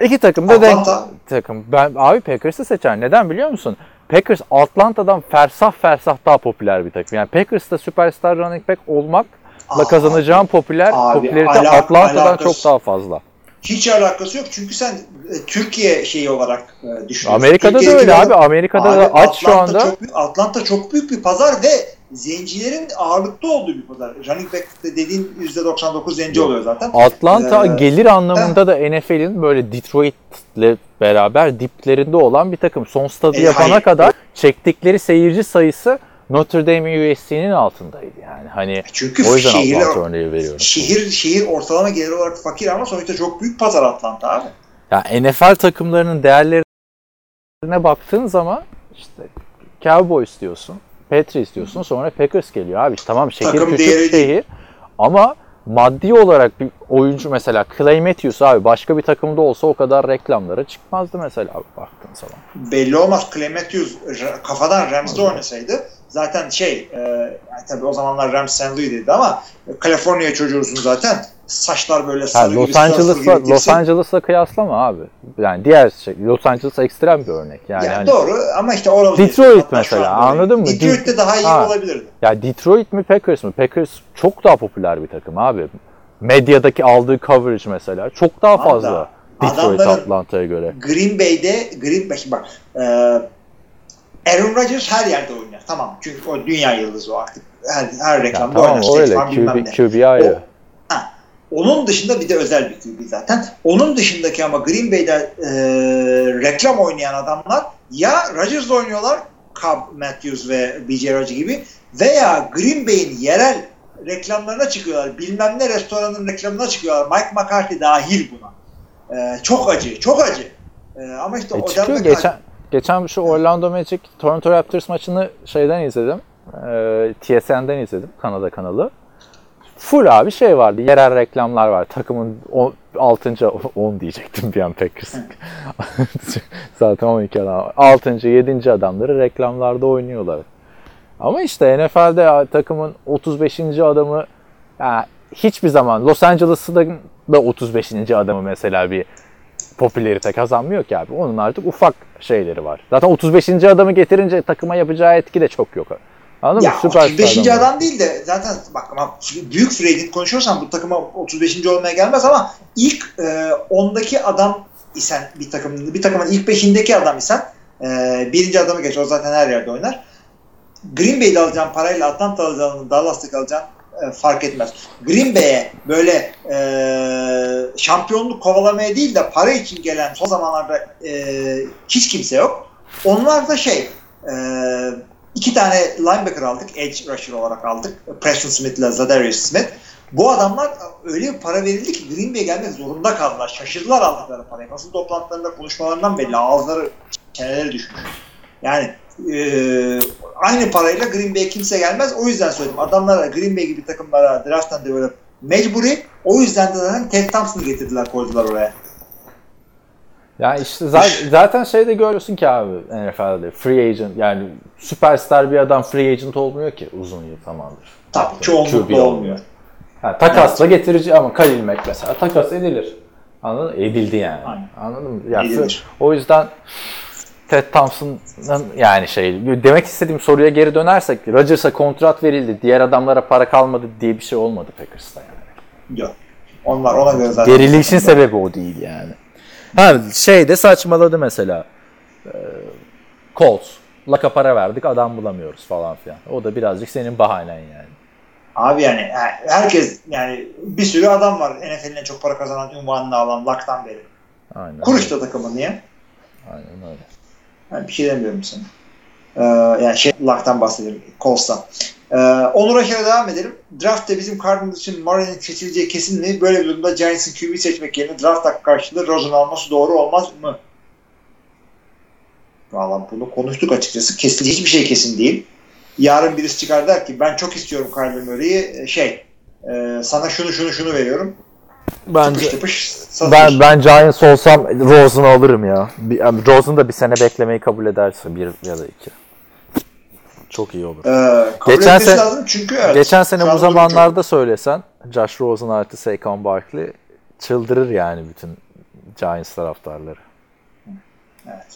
İki takım da denk takım. Ben abi Packers'ı seçer. Neden biliyor musun? Packers Atlanta'dan fersah fersah daha popüler bir takım. Yani Packers'ta süperstar running back olmakla Aa, kazanacağın popüler abi, Atlanta'dan alakası- çok daha fazla. Hiç alakası yok çünkü sen e, Türkiye şeyi olarak e, düşünüyorsun. Amerika'da da Türkiye'deki öyle abi. Amerika'da da Abi, aç şu Atlanta anda. Çok büyük, Atlanta çok büyük bir pazar ve zencilerin ağırlıkta olduğu bir pazar. Running back de dediğin %99 zenci Yok. oluyor zaten. Atlanta Ee, gelir anlamında da NFL'in böyle Detroit'le beraber diplerinde olan bir takım. Son stadı E, yapana hayır. kadar çektikleri seyirci sayısı Notre Dame USC'nin altındaydı yani. Hani Çünkü o yüzden şehirler, Atlanta örneği veriyorum. şehir şehir ortalama gelir olarak fakir ama sonuçta çok büyük pazar Atlanta abi. Ya NFL takımlarının değerlerine baktığın zaman işte Cowboys diyorsun, Patriots diyorsun, sonra Packers geliyor abi. Tamam şehir Takım küçük değeri şehir ama maddi olarak bir oyuncu mesela Clay Matthews abi başka bir takımda olsa o kadar reklamlara çıkmazdı mesela abi baktığın zaman. Belli olmaz. Clay Matthews kafadan Rams'de oynasaydı zaten şey e, yani tabii o zamanlar Rams St. Louis'deydi ama Kaliforniya çocuğusun zaten. saçlar böyle Ha, sarı Los gibi, sarı sarı Angeles'la Los. Angeles'la kıyaslama abi. Yani diğer şey Los Angeles ekstrem bir örnek. Yani, Yani hani- doğru ama işte oralı Detroit. Hatta mesela, anladın mı? Detroit'te daha iyi Ha. olabilirdi. Ya Detroit mi Packers mi? Packers çok daha popüler bir takım abi. Medyadaki aldığı coverage mesela çok daha fazla. da Detroit Atlanta'ya göre. Green Bay'de Green Bay bak e, Aaron Rodgers her yerde oynar. Tamam. Çünkü o dünya yıldızı o artık. Her, her Ya reklamda tamam oynar. o öyle. QB, ne. QB ayrı. Ha, onun dışında bir de özel bir QB zaten. Onun dışındaki ama Green Bay'de e, reklam oynayan adamlar ya Rodgers oynuyorlar Cobb, Matthews ve B.J. Rodgers gibi veya Green Bay'in yerel reklamlarına çıkıyorlar. Bilmem ne restoranın reklamına çıkıyorlar. Mike McCarthy dahil buna. E, çok acı. Çok acı. E, ama işte E o çıkıyor geçen geçen şu Orlando Magic Toronto Raptors maçını şeyden izledim. Ee, TSN'den izledim Kanada kanalı. Full abi şey vardı. Yerel reklamlar var. Takımın 6. 10 diyecektim bir an Packers. Zaten 12 adam. 6. 7. adamları reklamlarda oynuyorlar. Ama işte NFL'de takımın 35. adamı yani hiçbir zaman Los Angeles'ı da 35. adamı mesela bir popülerite kazanmıyor ki abi. Onun artık ufak şeyleri var. Zaten 35. adamı getirince takıma yapacağı etki de çok yok. Anladın Ya mı? Süper 35. adam değil de zaten bak ama büyük agent konuşuyorsan bu takıma 35. olmaya gelmez ama ilk e, 10'daki adam isen bir takımın bir takımın ilk 5'indeki adam isen e, birinci adamı geç o zaten her yerde oynar. Green Bay'de alacağın parayla Atlanta alacağın Dallas'ta alacağın e, fark etmez. Green Bay'e böyle e, şampiyonluk kovalamaya değil de para için gelen son zamanlarda e, hiç kimse yok. Onlar da şey e, iki tane linebacker aldık. Edge rusher olarak aldık. Preston Smith ile Zadarius Smith. Bu adamlar öyle bir para verildi ki Green Bay'e gelmek zorunda kaldılar. Şaşırdılar aldıkları parayı. Nasıl toplantılarında konuşmalarından belli. Ağızları çeneleri düşmüş. Yani e, aynı parayla Green Bay'e kimse gelmez. O yüzden söyledim. Adamlara Green Bay gibi takımlara draft'tan böyle mecburi. O yüzden de zaten Ted Thompson'ı getirdiler koydular oraya. Ya işte zaten, zaten şey de görüyorsun ki abi NFL'de free agent yani süperstar bir adam free agent olmuyor ki uzun yıl zamandır. Tabii çoğunlukla QB olmuyor. Ha, takasla getirici ama Khalil Mack mesela takas edilir. Anladın mı? Edildi yani. Aynen. Anladın mı? Ya, Edilir. o yüzden Ted Thompson'ın yani şey demek istediğim soruya geri dönersek Rodgers'a kontrat verildi. Diğer adamlara para kalmadı diye bir şey olmadı Packers'ta yani. Yok. Onlar ona göre zaten. Gerilişin sebebi o değil yani. Ha şey de saçmaladı mesela. Ee, Colts. Laka para verdik adam bulamıyoruz falan filan. O da birazcık senin bahanen yani. Abi yani herkes yani bir sürü adam var NFL'in en çok para kazanan ünvanını alan Luck'tan beri. Aynen. Kuruş da takımı niye? Aynen öyle. Yani bir şey demiyorum sana. Ee, yani şey Luck'tan bahsediyorum. Colts'tan. Ee, Onur Aşar'a devam edelim. Draft'ta bizim Cardinals için Murray'nin seçileceği kesin mi? Böyle bir durumda Giants'ın QB seçmek yerine draft hakkı karşılığında Rosen alması doğru olmaz mı? Valla bunu konuştuk açıkçası. Kesin, hiçbir şey kesin değil. Yarın birisi çıkar der ki ben çok istiyorum Kyler Murray'i. Şey e, sana şunu şunu şunu veriyorum. Bence Tıpış tıpış ben ben Giants olsam Rosen'ı alırım ya. Bir, yani Rosen da bir sene beklemeyi kabul ederse bir ya da iki. Çok iyi olur. Ee, kabul Geçen lazım çünkü evet, Geçen sene bu çok- zamanlarda söylesen Josh Rosen artı Saquon Barkley çıldırır yani bütün Giants taraftarları. Evet.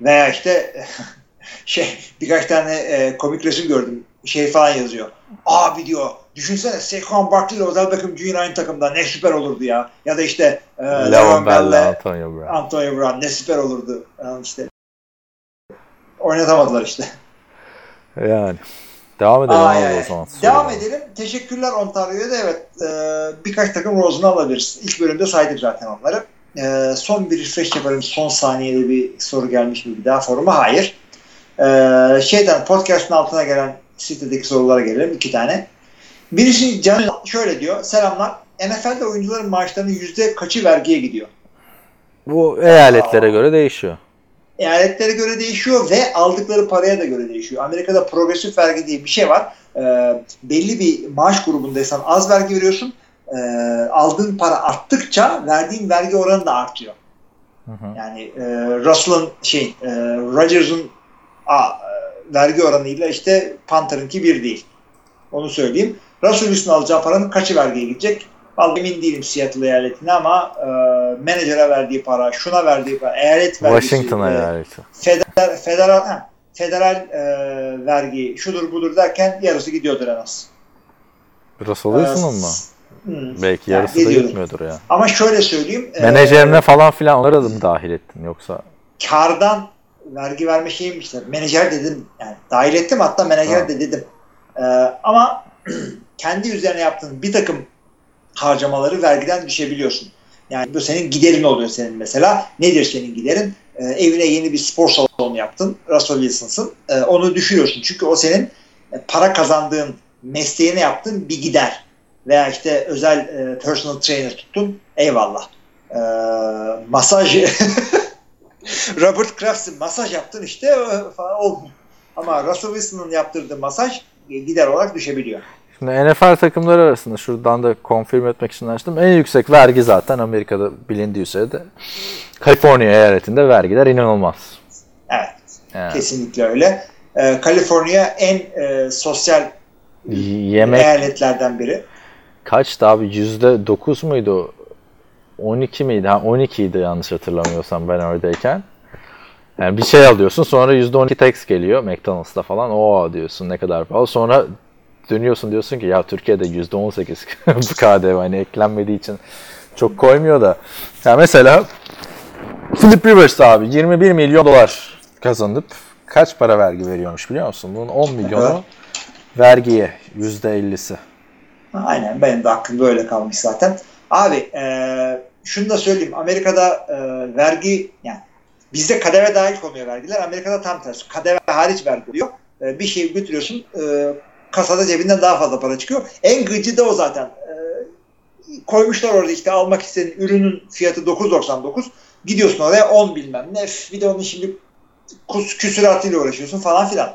Veya işte şey birkaç tane e, komik resim gördüm. Şey falan yazıyor. Abi diyor düşünsene Saquon Barkley ile Odell Beckham Jr. aynı takımda ne süper olurdu ya. Ya da işte e, Le'Veon Bell'le Antonio Brown. Antonio Brown ne süper olurdu. Yani işte oynatamadılar işte. Yani. Devam edelim Aa, yani. o zaman. Devam Soruya. edelim. Teşekkürler Ontario'ya da evet e, birkaç takım Rose'unu alabiliriz. İlk bölümde saydık zaten onları. E, son bir refresh yaparım. Son saniyede bir soru gelmiş mi bir daha foruma? Hayır. E, şeyden podcast'ın altına gelen sitedeki sorulara gelelim. iki tane. Birisi Can şöyle diyor. Selamlar. NFL'de oyuncuların maaşlarının yüzde kaçı vergiye gidiyor? Bu eyaletlere göre değişiyor. eyaletlere göre değişiyor ve aldıkları paraya da göre değişiyor. Amerika'da progresif vergi diye bir şey var. Ee, belli bir maaş grubundaysan az vergi veriyorsun. Ee, aldığın para arttıkça verdiğin vergi oranı da artıyor. Hı hı. Yani e, Russell'ın şey, e, Rodgers'ın a, e, vergi oranıyla işte Panther'ınki bir değil. Onu söyleyeyim. Russell Wilson alacağı paranın kaçı vergiye gidecek? Vallahi emin değilim Seattle eyaletine ama e, menajere verdiği para, şuna verdiği para, eyalet vergisi, Washington e, eyaleti. federal, federal, ha, federal e, vergi, şudur budur derken yarısı gidiyordur en az. Russell Wilson'un mu? Hmm. Belki Yani yarısı da gidiyordur. gitmiyordur ya. Ama şöyle söyleyeyim. e, Menajerine falan filan onları da mı dahil ettin yoksa? kardan vergi verme şeymiş de menajer dedim yani dahil ettim hatta menajer Ha. de dedim. Ee, ama kendi üzerine yaptığın bir takım harcamaları vergiden düşebiliyorsun. Yani bu senin giderin oluyor senin mesela. Nedir senin giderin? Ee, evine yeni bir spor salonu yaptın. Russell Wilson'sın. Ee, onu düşürüyorsun. Çünkü o senin e, para kazandığın, mesleğine yaptığın bir gider. Veya işte özel e, personal trainer tuttun. Eyvallah. Ee, masaj Robert Kraft'ın masaj yaptın işte e, falan olmuyor. Ama Russell Wilson'ın yaptırdığı masaj e, gider olarak düşebiliyor. Şimdi NFL takımları arasında şuradan da konfirm etmek için açtım. En yüksek vergi zaten Amerika'da bilindiği üzere Kaliforniya eyaletinde vergiler inanılmaz. Evet. Yani Kesinlikle öyle. Ee, Kaliforniya en e, sosyal yemek eyaletlerden biri. kaçtı abi? Yüzde 9 muydu? 12 miydi? Ha 12 idi yanlış hatırlamıyorsam ben oradayken. Yani bir şey alıyorsun sonra %12 tax geliyor McDonald's'ta falan. O diyorsun ne kadar pahalı. Sonra dönüyorsun diyorsun ki ya Türkiye'de %18 bu KDV hani eklenmediği için çok koymuyor da. Ya mesela Philip Rivers abi 21 milyon dolar kazanıp kaç para vergi veriyormuş biliyor musun? Bunun 10 milyonu vergiye %50'si. Aynen benim de aklım böyle kalmış zaten. Abi e, şunu da söyleyeyim. Amerika'da e, vergi yani bizde kadeve dahil konuyor vergiler. Amerika'da tam tersi. Kadeve hariç vergi oluyor. E, bir şey götürüyorsun e, kasada cebinden daha fazla para çıkıyor. En gıcı da o zaten. E, koymuşlar orada işte almak istediğin ürünün fiyatı 9.99. Gidiyorsun oraya 10 bilmem ne. Bir de onun şimdi kus, küsuratıyla uğraşıyorsun falan filan.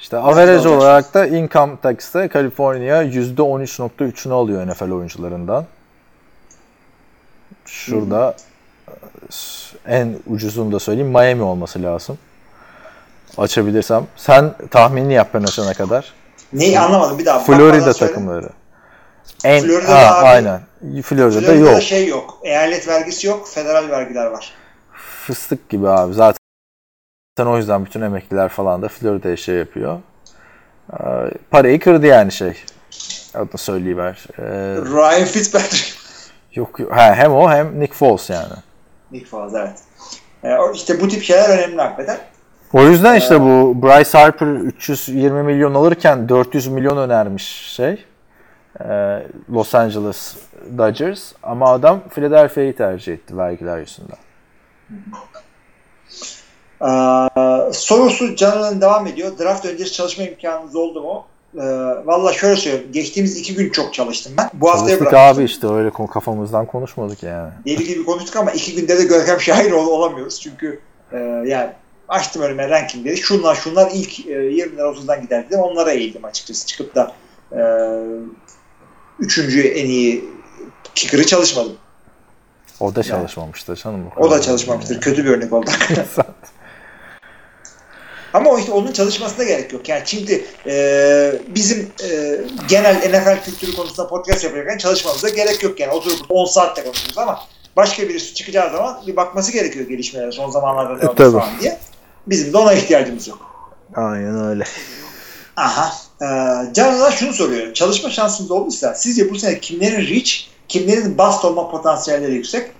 İşte average olarak da income tax'te Kaliforniya %13.3'ünü alıyor NFL oyuncularından. Şurada en ucuzunu da söyleyeyim Miami olması lazım. Açabilirsem. Sen tahminini yap ben açana kadar. Neyi anlamadım bir daha. Florida takımları. En, Florida'da ha, abi- aynen. Florida'da Florida'da yok. şey yok. Eyalet vergisi yok. Federal vergiler var. Fıstık gibi abi. Zaten o yüzden bütün emekliler falan da Florida'ya şey yapıyor. Ee, Parayı kırdı yani şey. Adını söyleyiver. Ee, Ryan Fitzpatrick. Yok yok. Ha, hem o hem Nick Foles yani. Nick Foles evet. Ee, işte bu tip şeyler önemli hakikaten. O yüzden işte bu Bryce Harper 320 milyon alırken 400 milyon önermiş şey. Ee, Los Angeles Dodgers ama adam Philadelphia'yı tercih etti vergiler yüzünden. Ee, sorusu Canan'ın devam ediyor. Draft öncesi çalışma imkanınız oldu mu? Ee, Valla şöyle söyleyeyim. Geçtiğimiz iki gün çok çalıştım ben. Bu haftaya Çalıştık bıraktım. abi işte öyle kafamızdan konuşmadık yani. Deli gibi konuştuk ama iki günde de Görkem Şahin ol- olamıyoruz. Çünkü e, yani açtım önüme rankingleri. Şunlar şunlar ilk e, 20'den 30'dan gider dedim. Onlara eğildim açıkçası. Çıkıp da e, üçüncü en iyi kicker'ı çalışmadım. O da çalışmamıştır canım. bu O da çalışmamıştır. Kötü bir örnek oldu. Ama o işte onun çalışmasına gerek yok. Yani şimdi e, bizim e, genel NFL kültürü konusunda podcast yaparken çalışmamıza gerek yok. Yani oturup 10 saatte konuşuyoruz ama başka birisi çıkacağı zaman bir bakması gerekiyor gelişmelere son zamanlarda ne oldu falan diye. Bizim de ona ihtiyacımız yok. Aynen öyle. Aha. Ee, Canlılar şunu soruyor. Çalışma şansınız olduysa sizce bu sene kimlerin reach, kimlerin bust olma potansiyelleri yüksek?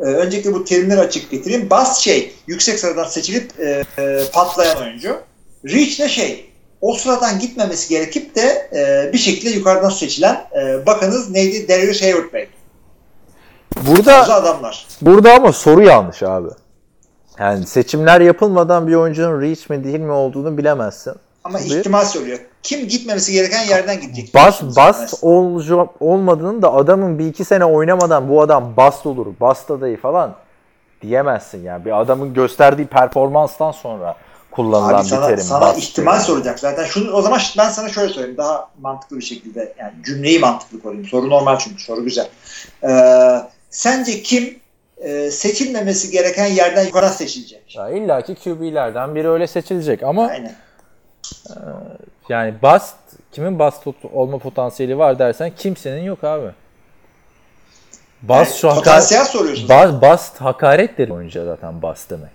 Ee, öncelikle bu terimleri açık getireyim. Bust şey, yüksek sıradan seçilip e, e, patlayan oyuncu. Reach ne şey? O sıradan gitmemesi gerekip de e, bir şekilde yukarıdan seçilen e, bakınız neydi? Darius Hayward Bey. Burada Güzel adamlar. Burada ama soru yanlış abi. Yani seçimler yapılmadan bir oyuncunun reach mi değil mi olduğunu bilemezsin. Ama Bir- ihtimal soruyor. Kim gitmemesi gereken yerden gidecek? Bast mesela. olca- olmadığını da adamın bir iki sene oynamadan bu adam bast olur, bast adayı falan diyemezsin yani. Bir adamın gösterdiği performanstan sonra kullanılan Abi bir sana, terim. sana bast ihtimal yani. soracak zaten. Şunu o zaman ben sana şöyle söyleyeyim daha mantıklı bir şekilde yani cümleyi mantıklı koruyayım. Soru normal çünkü soru güzel. Ee, sence kim e, seçilmemesi gereken yerden yukarı seçilecek? Ya İlla ki QB'lerden biri öyle seçilecek ama Aynen. yani bast kimin bast olma potansiyeli var dersen kimsenin yok abi. Bas şu hakaret. Potansiyel soruyorsun. Bas, bast hakaret dedi oyuncuya zaten bas demek.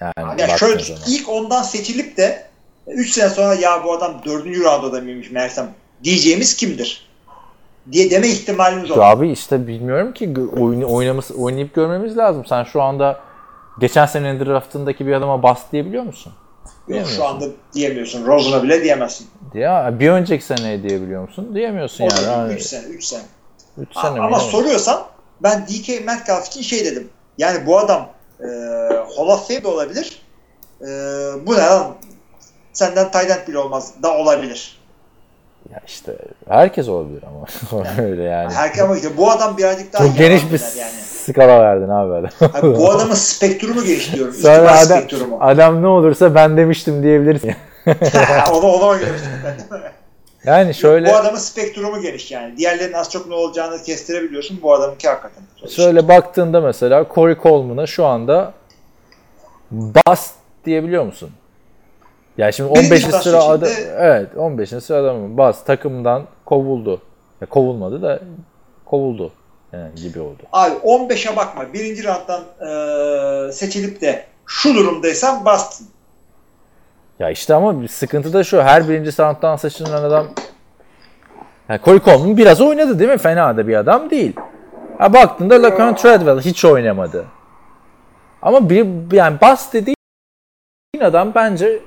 Yani, Yani şöyle zaman. ilk ondan seçilip de 3 sene sonra ya bu adam 4. roundda mıymış meğersem diyeceğimiz kimdir? Diye deme ihtimalimiz var. Abi işte bilmiyorum ki gö- oyun, oynaması, oynayıp görmemiz lazım. Sen şu anda geçen senenin draftındaki bir adama bas diyebiliyor musun? Yok şu anda diyemiyorsun. Rosen'a bile diyemezsin. Ya bir önceki seneye diyebiliyor musun? Diyemiyorsun O yani. da Yani 3 sene 3 sene. 3 A- sene? Ama soruyorsan ben DK Metcalf için şey dedim. Yani bu adam e, Hall of Fame de olabilir. E, bu ne lan? Senden end bile olmaz. Da olabilir. Ya işte herkes olabilir ama öyle yani. Herkes ama işte bu adam birazcık daha Çok geniş bir yani. skala verdin abi adam. Hani bu adamın spektrumu geniş diyorum. İstifa adam, spektrumu. adam ne olursa ben demiştim diyebilirsin. ona ona göre. Yani şöyle Bu adamın spektrumu geniş yani. Diğerlerinin az çok ne olacağını kestirebiliyorsun. Bu adamınki hakikaten. şöyle baktığında mesela Corey Coleman'a şu anda bas diyebiliyor musun? Ya şimdi Birinci 15. taş sıra seçildi. adam evet 15. sıra adamı bas takımdan kovuldu. Ya kovulmadı da kovuldu yani gibi oldu. Abi 15'e bakma. Birinci rounddan eee seçilip de şu durumdaysan bastın. Ya işte ama bir sıkıntı da şu. Her birinci rounddan seçilen adam yani Corey Coleman biraz oynadı değil mi? Fena da bir adam değil. Ha baktığında Lacan Treadwell hiç oynamadı. Ama bir yani bas dediğin adam bence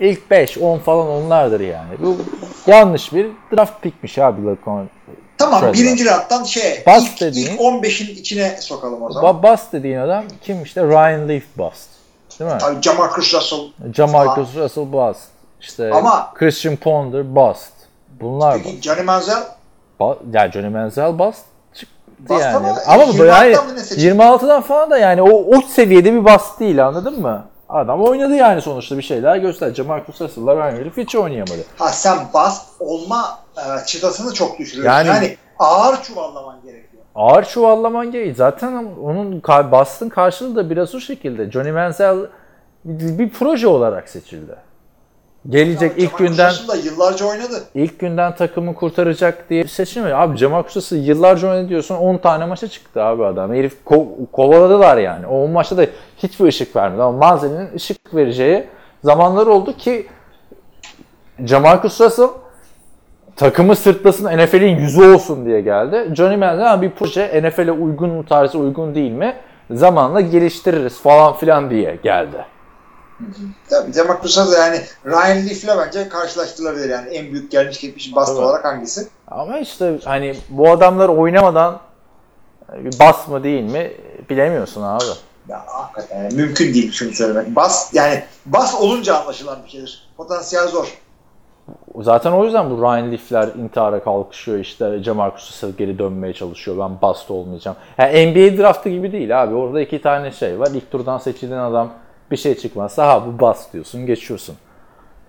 ilk 5 10 falan onlardır yani. Bu yanlış bir draft pickmiş abi Lacan. Tamam Şöyle birinci rounddan şey Bas ilk, dediğin- ilk 15'in içine sokalım o zaman. Bas dediğin adam kim işte Ryan Leaf bust. Değil mi? Abi Jamarcus Russell. Jamarcus Russell bust. İşte Ama- Christian Ponder bust. Bunlar bust. Peki Johnny Manziel Ba- ya Johnny Manziel bast çıktı Bast yani. ama Ama, bu 26'dan yani mı ne seçildi? 26'dan falan da yani o, o seviyede bir bast değil anladın mı? Adam oynadı yani sonuçta bir şeyler gösterdi. Jamarcus Russell'la Ryan Leaf hiç oynayamadı. ha sen bast olma e, çıtasını çok düşürüyorsun. Yani- Yani, ağır çuvallaman gerekiyor. Ağır çuvallaman gereği. Zaten onun bastın karşılığı da biraz o şekilde. Johnny Manziel bir proje olarak seçildi. Gelecek Ya ilk günden da yıllarca oynadı. ilk günden takımı kurtaracak diye seçilmiyor. Abi Jamarcus Russell yıllarca oynadı diyorsun 10 tane maça çıktı abi adam. Herif ko- kovaladılar yani. O 10 maçta da hiçbir ışık vermedi. Ama Manziel'in ışık vereceği zamanlar oldu ki Jamarcus Russell takımı sırtlasın NFL'in yüzü olsun diye geldi. Johnny Manziel bir proje NFL'e uygun mu tarzı uygun değil mi? Zamanla geliştiririz falan filan diye geldi. Tabii Jamarcus Russell yani Ryan Leaf'le bence karşılaştırılabilir yani en büyük gelmiş geçmiş bast Tabii. olarak hangisi? Ama işte hani bu adamlar oynamadan bir bas mı değil mi bilemiyorsun abi. Ya hakikaten yani mümkün değil şunu söylemek. Bas yani bas olunca anlaşılan bir şeydir. Potansiyel zor. Zaten o yüzden bu Ryan Leaf'ler intihara kalkışıyor işte Jamarcus Russell geri dönmeye çalışıyor ben bast olmayacağım. Yani NBA draftı gibi değil abi orada iki tane şey var ilk turdan seçilen adam bir şey çıkmazsa ha bu bast diyorsun geçiyorsun.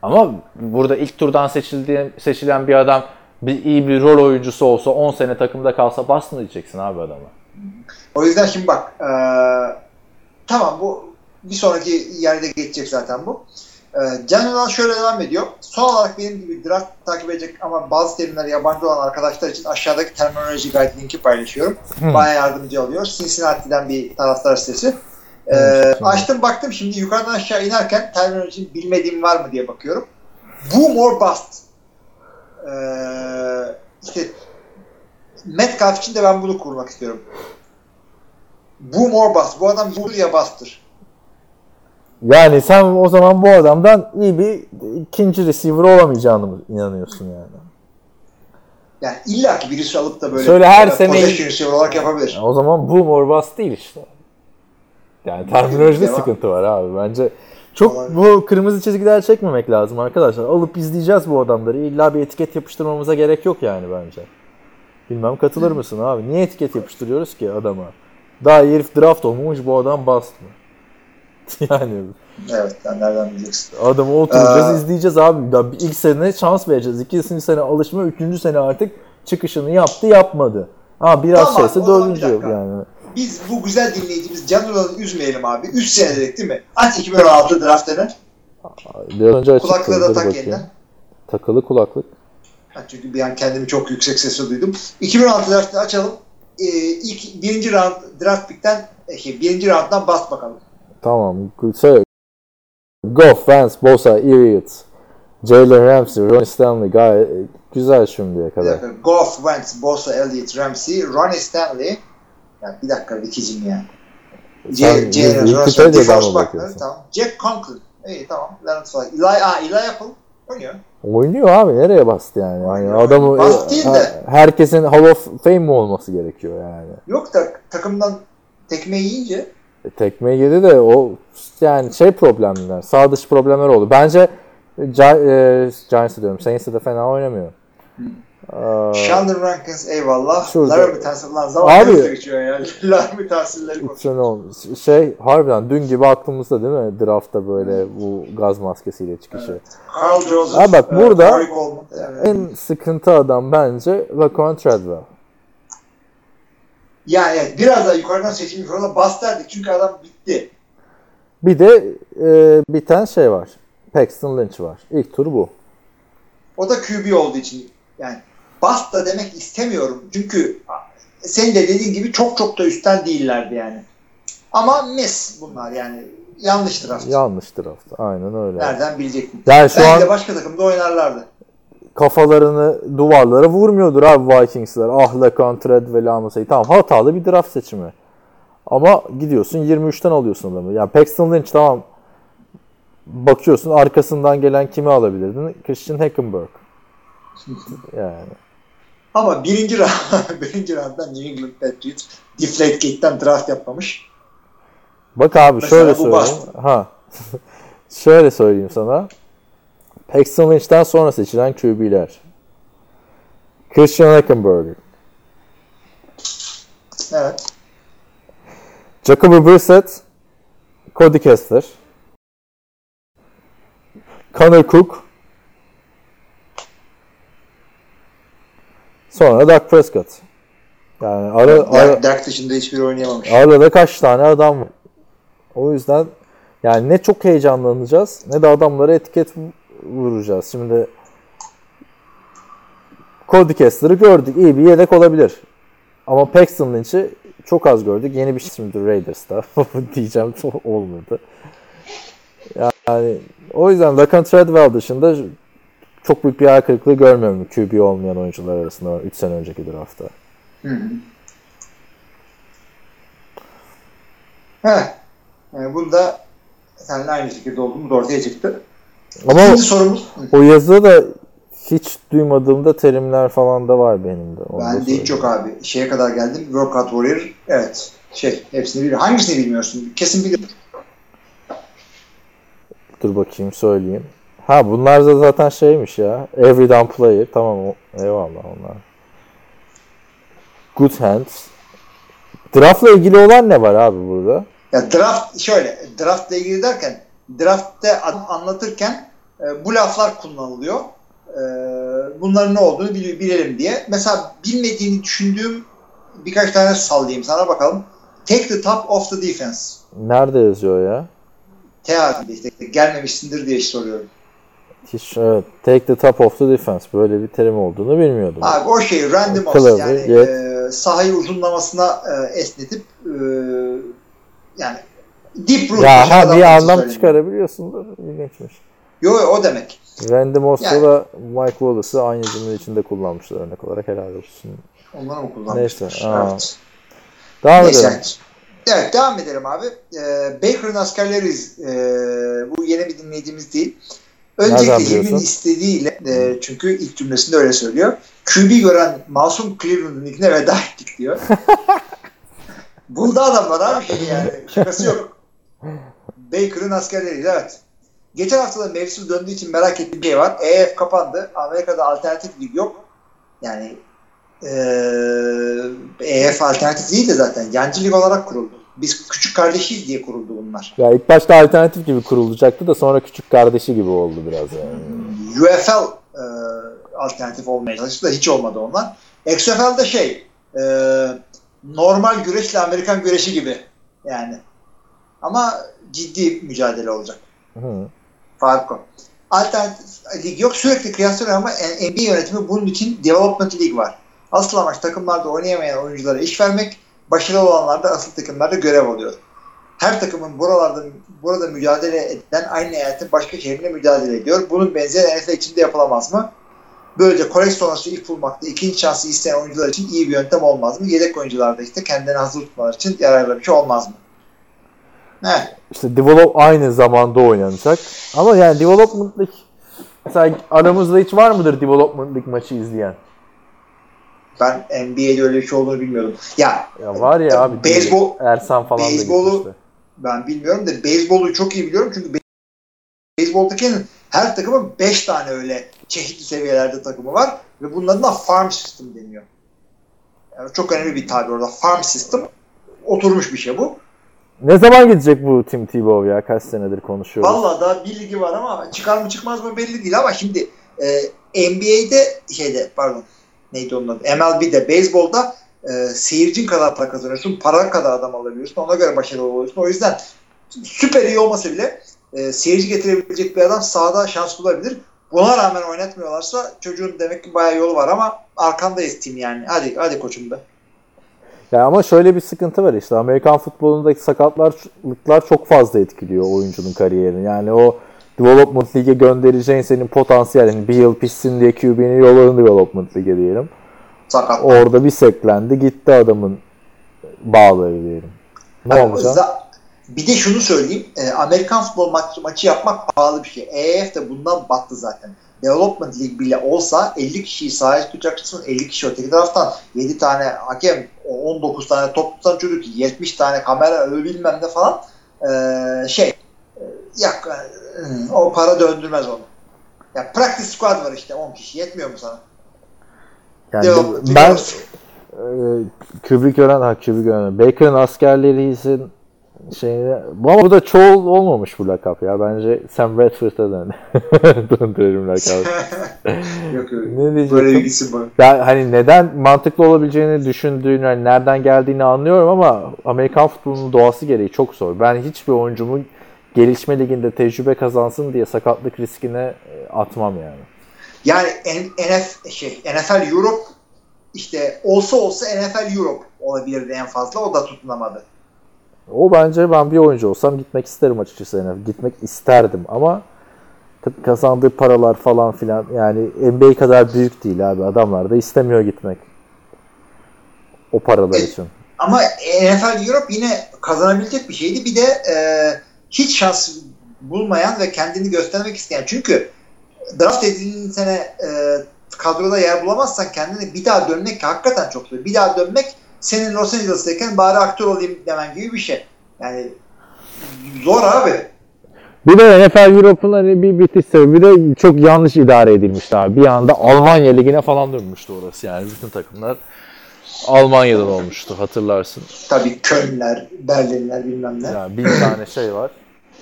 Ama burada ilk turdan seçildiği, seçilen bir adam bir iyi bir rol oyuncusu olsa 10 sene takımda kalsa bast mı diyeceksin abi adama? O yüzden şimdi bak eee, tamam bu bir sonraki yerde geçecek zaten bu. Eee General şöyle devam ediyor. Son olarak benim gibi draft takip edecek ama bazı terimler yabancı olan arkadaşlar için aşağıdaki terminoloji guide linki paylaşıyorum. Bana yardımcı oluyor. Cincinnati'den bir taraftar sitesi. Eee, Evet, açtım baktım şimdi yukarıdan aşağı inerken terminoloji bilmediğim var mı diye bakıyorum. Boom or bust. Eee işte Metcalf için de ben bunu kurmak istiyorum. Boom or bust. Bu adam boom ya bastır. Yani sen o zaman bu adamdan iyi bir ikinci receiver olamayacağını mı inanıyorsun yani? Yani illa ki birisi alıp da böyle Şöyle her sene- receiver olarak yapabilir. O zaman boom or bust değil işte. Yani terminolojide sıkıntı var abi. Bence çok Olabilir. bu kırmızı çizgiler çekmemek lazım arkadaşlar. Alıp izleyeceğiz bu adamları. İlla bir etiket yapıştırmamıza gerek yok yani bence. Bilmem katılır mısın abi? Niye etiket yapıştırıyoruz ki adama? Daha herif draft olmamış bu adam bast mı? yani Evet sen nereden bileceksin. adamı oturacağız Ee, izleyeceğiz abi. Ya bir ilk sene şans vereceğiz. İkinci sene alışma. Üçüncü sene artık çıkışını yaptı yapmadı. Ha biraz Tamam, şeyse dördüncü yani. Biz bu güzel dinleyicimiz Canlı'ları üzmeyelim abi. 3 sene dedik değil mi? Aç 2016 draftını. Biraz önce Kulaklığı da tak yeniden. Takılı kulaklık. Ha, çünkü bir an kendimi çok yüksek sesle duydum. 2016 draftını açalım. e, ilk birinci round draft pick'ten e, şey, birinci rounddan bas bakalım. Tamam. Söyle. Goff, Vance, Bosa, Elliott, Jalen Ramsey, Ronnie Stanley gayet güzel şimdiye kadar. Goff, Wentz, Bosa, Elliott, Ramsey, Ronnie Stanley. Ya bir dakika Ricky'cim ya. Sen C, C, Russell, Buckner, tamam. Jack Conklin. İyi tamam. Leonard Floyd. Eli, aa, Eli Apple. Oynuyor. Oynuyor abi nereye bastı yani? Hani Oynuyor. adamı Bastı değil de. herkesin Hall of Fame mi olması gerekiyor yani? Yok da takımdan tekme yiyince E, tekme yedi de o yani şey problemler, sağ dışı problemler oldu. Bence e, Giants'ı diyorum. Saints'ı da fena oynamıyor. Ee, Sheldon Rankins eyvallah. Şurada. Larry Tansil lan zaman Abi- geçiyor ya. Larry Tansil'leri üç konuş. sene olmuş. Şey harbiden dün gibi aklımızda değil mi? Draftta böyle bu gaz maskesiyle çıkışı. Carl Joseph. Ha bak e, burada-. Evet. En sıkıntı adam bence Laquan Treadwell. Yani evet, biraz daha yukarıdan seçilmiş ona bas derdik. Çünkü adam bitti. Bir de e, biten şey var. Paxton Lynch var. İlk tur bu. O da QB olduğu için yani bas da demek istemiyorum. Çünkü senin de dediğin gibi çok çok da üstten değillerdi yani. Ama miss bunlar yani. Yanlış draft. Yanlış draft. Aynen öyle. Nereden bilecektim. Yani şu Belki an de başka takımda oynarlardı. kafalarını duvarlara vurmuyordur abi Vikingsler. Ah Laquan Treadwell'i almasaydı. Tamam hatalı bir draft seçimi. Ama gidiyorsun 23'ten alıyorsun adamı. Yani Paxton Lynch tamam bakıyorsun arkasından gelen kimi alabilirdin? Christian Hackenberg. Yani. Ama birinci round, birinci roundda New England Patriots Deflategate'den draft yapmamış. Bak abi Mesela şöyle söyleyeyim. Ha. şöyle söyleyeyim sana. Paxton Lynch'ten sonra seçilen QB'ler. Christian Hackenberg, Evet. Jacoby Brissett, Cody Kessler, Connor Cook, sonra Dak Prescott. Yani ara, ara, Derk dışında hiçbiri oynayamamış. arada kaç tane adam var. O yüzden yani ne çok heyecanlanacağız ne de adamlara etiket vuracağız. Şimdi Cody Kessler'ı gördük. iyi bir yedek olabilir. Ama Paxton Lynch'i çok az gördük. Yeni bir şey şimdi Raiders'ta diyeceğim olmadı. Yani o yüzden Lacan Treadwell dışında çok büyük bir hayal kırıklığı görmüyorum QB olmayan oyuncular arasında 3 sene önceki draftta. Hı hı. Heh. Yani bunda seninle aynı şekilde olduğumuz ortaya çıktı. Ama İkinci sorumuz. O yazıda da hiç duymadığımda terimler falan da var benim de. Onu Ben de hiç yok abi. Şeye kadar geldim. Workout Warrior. Evet. Şey. Hepsini biliyorum. Hangisini bilmiyorsun? Kesin bilirim. Dur bakayım söyleyeyim. Ha bunlar da zaten şeymiş ya. Every down player. Tamam o. Eyvallah onlar. Good hands. Draft'la ilgili olan ne var abi burada? Ya draft şöyle. Draftla ilgili derken draftte anlatırken e, bu laflar kullanılıyor. E, bunların ne olduğunu bil- bilelim diye. Mesela bilmediğini düşündüğüm birkaç tane sallayayım sana bakalım. Take the top of the defense. Nerede yazıyor ya? T harfinde işte gelmemişsindir diye soruyorum. Hiç evet. Take the top of the defense. Böyle bir terim olduğunu bilmiyordum. Abi o şey random olsun yani yet. e, sahayı uzunlamasına e, esnetip e, yani deep root. ya ha bir anlam söyleyeyim. çıkarabiliyorsundur. İlginçmiş. Yo o demek. Randy Moss'la Yani- da Mike Wallace'ı aynı cümle içinde kullanmışlar örnek olarak helal olsun. Onları mı kullanmışlar? Neyse, aa. Evet. Devam Neyse. edelim. Evet devam edelim abi. Ee, Baker'ın askerleriyiz. Ee, bu yeni bir dinleyicimiz değil. Öncelikle? Hilmi'nin istediğiyle e, çünkü ilk cümlesinde öyle söylüyor. QB gören masum Cleveland'ın ligine veda ettik diyor. Buldu adamlar abi şey yani. Şakası yok. Baker'ın askerleriyiz evet. Geçen hafta da mevsim döndüğü için merak ettiğim bir şey var. EF kapandı. Amerika'da alternatif lig yok. Yani eee EF alternatif değil de zaten yancı lig olarak kuruldu. Biz küçük kardeşiyiz diye kuruldu bunlar. Ya ilk başta alternatif gibi kurulacaktı da sonra küçük kardeşi gibi oldu biraz yani. UFL e, alternatif olmaya çalıştı da hiç olmadı onlar. XFL'de şey e, normal güreşle Amerikan güreşi gibi yani. Ama ciddi mücadele olacak. Hı. Fark o. Alternatif lig yok sürekli kıyaslıyor ama NBA yönetimi bunun için Development League var. Asıl amaç takımlarda oynayamayan oyunculara iş vermek, başarılı olanlar da asıl takımlarda görev alıyor. Her takımın buralarda burada mücadele eden aynı eyaletin başka şehrinde mücadele ediyor. Bunun benzeri NFL içinde yapılamaz mı? Böylece kolej sonrası ilk bulmakta ikinci şansı isteyen oyuncular için iyi bir yöntem olmaz mı? Yedek oyuncularda işte kendini hazır tutmaları için yararlı bir şey olmaz mı? Ne? İşte develop aynı zamanda oynanacak. Ama yani development lig mesela aramızda hiç var mıdır development lig maçı izleyen? Ben NBA'de öyle bir şey olduğunu bilmiyordum. Ya, Ya var ya abi. Beyzbol- Ersan falan da beyzbolu- gitmişti. ben bilmiyorum da beyzbolu çok iyi biliyorum çünkü be- beyzboldaki her takımın 5 tane öyle çeşitli seviyelerde takımı var ve bunların da farm system deniyor. Yani çok önemli bir tabir orada. Farm system oturmuş bir şey bu. Ne zaman gidecek bu Tim Tebow ya? Kaç senedir konuşuyoruz. Vallahi daha bir ligi var ama çıkar mı çıkmaz mı belli değil ama şimdi e, NBA'de şeyde pardon neydi onun adı? MLB'de, beyzbolda e, seyircin kadar para kazanıyorsun. Para kadar adam alabiliyorsun. Ona göre başarılı oluyorsun. O yüzden süper iyi olmasa bile e, seyirci getirebilecek bir adam sahada şans bulabilir. Buna rağmen oynatmıyorlarsa çocuğun demek ki bayağı yolu var ama arkandayız tim yani. Hadi hadi koçum be. Ya ama şöyle bir sıkıntı var işte. Amerikan futbolundaki sakatlıklar çok fazla etkiliyor oyuncunun kariyerini. Yani o development lige göndereceğin senin potansiyel. Yani bir yıl pişsin diye QB'ni yolladın development lige diyelim. Sakat. Orada bir seklendi gitti adamın bağları diyelim. Ne Hani olacak? Bir de şunu söyleyeyim. e, Amerikan futbol maçı, maçı yapmak pahalı bir şey. EAF de bundan battı zaten. Development League bile olsa 50 kişiyi sahaya tutacaksın. 50 kişi öteki taraftan 7 tane hakem, 19 tane top tutan çocuk, 70 tane kamera öyle bilmem ne falan. E, şey yak, e, o para döndürmez onu. Ya practice squad var işte 10 kişi. Yetmiyor mu sana? Yani League ben olsun. e, Kubrick gören, ha Kubrick gören. Baker'ın askerleriysin şeyine. Bu ama bu da çoğul olmamış bu lakap ya. Bence Sam Bradford'a dön. Döndürelim lakabı. Yok yok. ne Böyle diyecektim? ilgisi var. Ya hani neden mantıklı olabileceğini düşündüğünü, hani nereden geldiğini anlıyorum ama Amerikan futbolunun doğası gereği çok zor. Ben hiçbir oyuncumun gelişme liginde tecrübe kazansın diye sakatlık riskine e, atmam yani. Yani NF, şey, NFL Europe işte olsa olsa NFL Europe olabilirdi en fazla. O da tutunamadı. O bence ben bir oyuncu olsam gitmek isterim açıkçası. Yani gitmek isterdim ama kazandığı paralar falan filan yani NBA kadar büyük değil abi. Adamlar da istemiyor gitmek. O paralar E, için. Ama NFL Europe yine kazanabilecek bir şeydi. Bir de e, hiç şans bulmayan ve kendini göstermek isteyen. Çünkü draft edildiğin sene e, kadroda yer bulamazsan kendini bir daha dönmek hakikaten çok zor. Bir daha dönmek senin Los Angeles'tayken bari aktör olayım demen gibi bir şey. Yani zor abi. Bir de NFL Europe'un hani bir bitiş sebebi de çok yanlış idare edilmişti abi. Bir anda Almanya Ligi'ne falan dönmüştü orası yani. Bütün takımlar Almanya'dan olmuştu hatırlarsın. Tabii Kölnler, Berlinler bilmem ne. Yani bin tane şey var.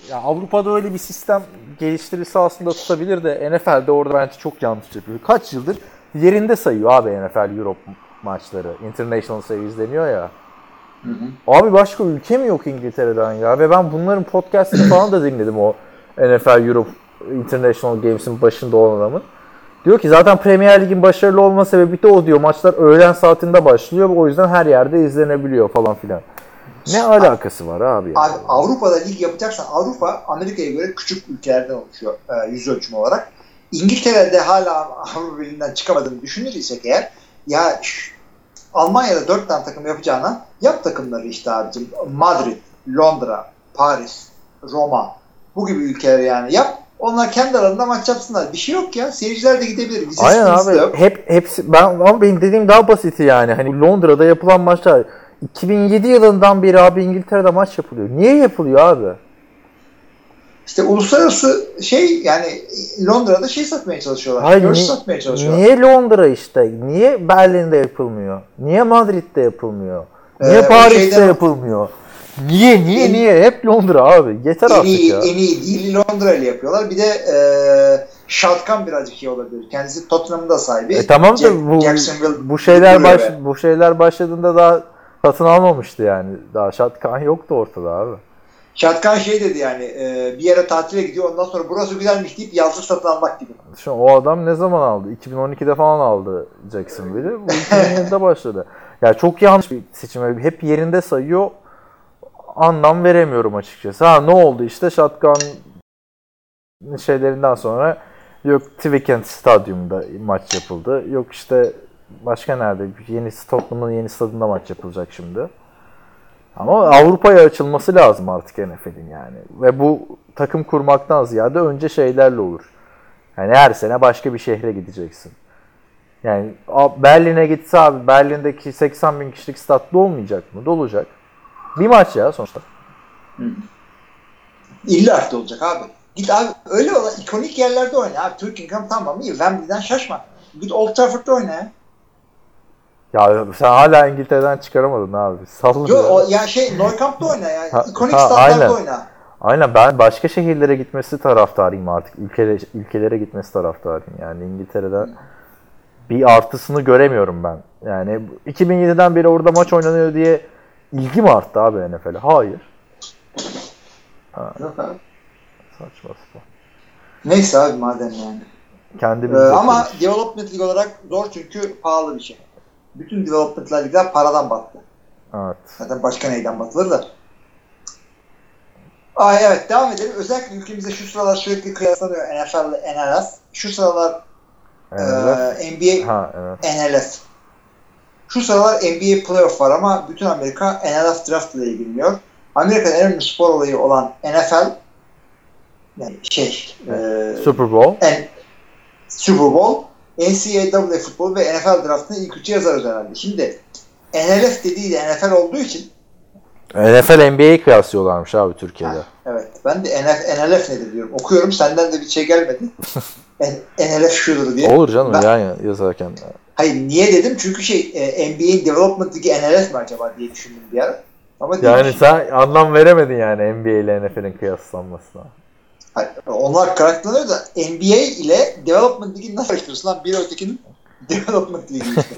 Ya Avrupa'da öyle bir sistem geliştirirse aslında tutabilir de NFL'de orada bence çok yanlış yapıyor. Kaç yıldır yerinde sayıyor abi NFL Europe maçları. International Series deniyor ya. Hı hı. Abi başka ülke mi yok İngiltere'den ya? Ve ben bunların podcastını falan da dinledim o NFL Europe International Games'in başında olan adamın. Diyor ki zaten Premier Lig'in başarılı olma sebebi de o diyor. Maçlar öğlen saatinde başlıyor. O yüzden her yerde izlenebiliyor falan filan. Ne alakası var abi? ya? Abi Avrupa'da lig yapacaksan Avrupa Amerika'ya göre küçük ülkelerden oluşuyor e, yüz ölçümü olarak. İngiltere'de hala Avrupa Birliği'nden çıkamadığını düşünür isek eğer ya Almanya'da dört tane takım yapacağına yap takımları işte abicim. Madrid, Londra, Paris, Roma bu gibi ülkeler yani yap. Onlar kendi aralarında maç yapsınlar. Bir şey yok ya. Seyirciler de gidebilir. Vize Aynen abi. yok. Hep hepsi ben ama benim dediğim daha basiti yani. Hani Londra'da yapılan maçlar 2007 yılından beri abi İngiltere'de maç yapılıyor. Niye yapılıyor abi? İşte uluslararası şey yani Londra'da şey satmaya çalışıyorlar. Hayır, satmaya çalışıyorlar. Niye Londra işte? Niye Berlin'de yapılmıyor? Niye Madrid'de yapılmıyor? Niye Ee, Paris'te şeyden- yapılmıyor? Niye niye En- niye? Hep Londra abi. Yeter en artık iyi, ya. en iyi değil Londra ile yapıyorlar. Bir de e, Şatkan birazcık iyi olabilir. Kendisi Tottenham'ın da sahibi. E tamam da bu bu şeyler baş, bu şeyler başladığında daha satın almamıştı yani. Daha Şatkan yoktu ortada abi. Şatkan şey dedi yani e, bir yere tatile gidiyor ondan sonra burası güzelmiş deyip yazlık satın almak gibi. Düşün, o adam ne zaman aldı? 2012'de falan aldı Jacksonville'i. Bu 2007'de başladı. Yani çok yanlış bir seçim. Hep yerinde sayıyor. Anlam veremiyorum açıkçası. Ha ne oldu işte shotgun şeylerinden sonra yok Twickenham Stadyum'da maç yapıldı. Yok işte başka nerede? Yeni Tottenham'ın yeni stadında maç yapılacak şimdi. Ama Avrupa'ya açılması lazım artık NFL'in yani. Ve bu takım kurmaktan ziyade önce şeylerle olur. Yani her sene başka bir şehre gideceksin. Yani Berlin'e gitse abi Berlin'deki 80 bin kişilik statlı olmayacak mı? Dolacak. Bir maç ya sonuçta. Hı. İlla ki olacak abi. Git abi öyle olan ikonik yerlerde oyna abi. Türkiye tamam iyi. Wembley'den şaşma. Git Old Trafford'da oyna ya. Ya sen hala İngiltere'den çıkaramadın abi. Sallın Yok o ya şey Nou Camp'ta oyna ya. Ha, İkonik ha, aynen. oyna. Aynen ben başka şehirlere gitmesi taraftarıyım artık. Ülkele, ülkelere gitmesi taraftarıyım. Yani İngiltere'de bir artısını göremiyorum ben. Yani 2007'den beri orada maç oynanıyor diye ilgi mi arttı abi NFL'e? Hayır. Ha, saçma sapan. Neyse abi madem yani. Kendi Ee, ama development lig olarak zor çünkü pahalı bir şey. Bütün development ligler paradan battı. Evet. Zaten başka neyden batılır da. Ay evet devam edelim. Özellikle ülkemizde şu sıralar sürekli kıyaslanıyor NFL ile NLS. Şu sıralar e, NBA Ha evet. NLS. Şu sıralar NBA playoff var ama bütün Amerika NLS draft ile ilgileniyor. Amerika'nın en önemli spor olayı olan NFL yani şey e, Super Bowl. en, Super Bowl, NCAA futbol ve NFL draftını ilk üçe yazarız herhalde. Şimdi NLF dediği de NFL olduğu için NFL NBA'yi kıyaslıyorlarmış abi Türkiye'de. evet ben de NF, NLF nedir diyorum. Okuyorum senden de bir şey gelmedi. NLF şudur diye. Olur canım Ben- yani yazarken. Hayır niye dedim? Çünkü şey e, NBA'in Development Ligi NLF mi acaba diye düşündüm bir ara. Ama Yani sen anlam veremedin yani NBA ile NFL'in kıyaslanmasına. Onlar karakterlanıyor da NBA ile Development Ligi'ni nasıl karıştırıyorsun lan? Biri ötekinin Development işte.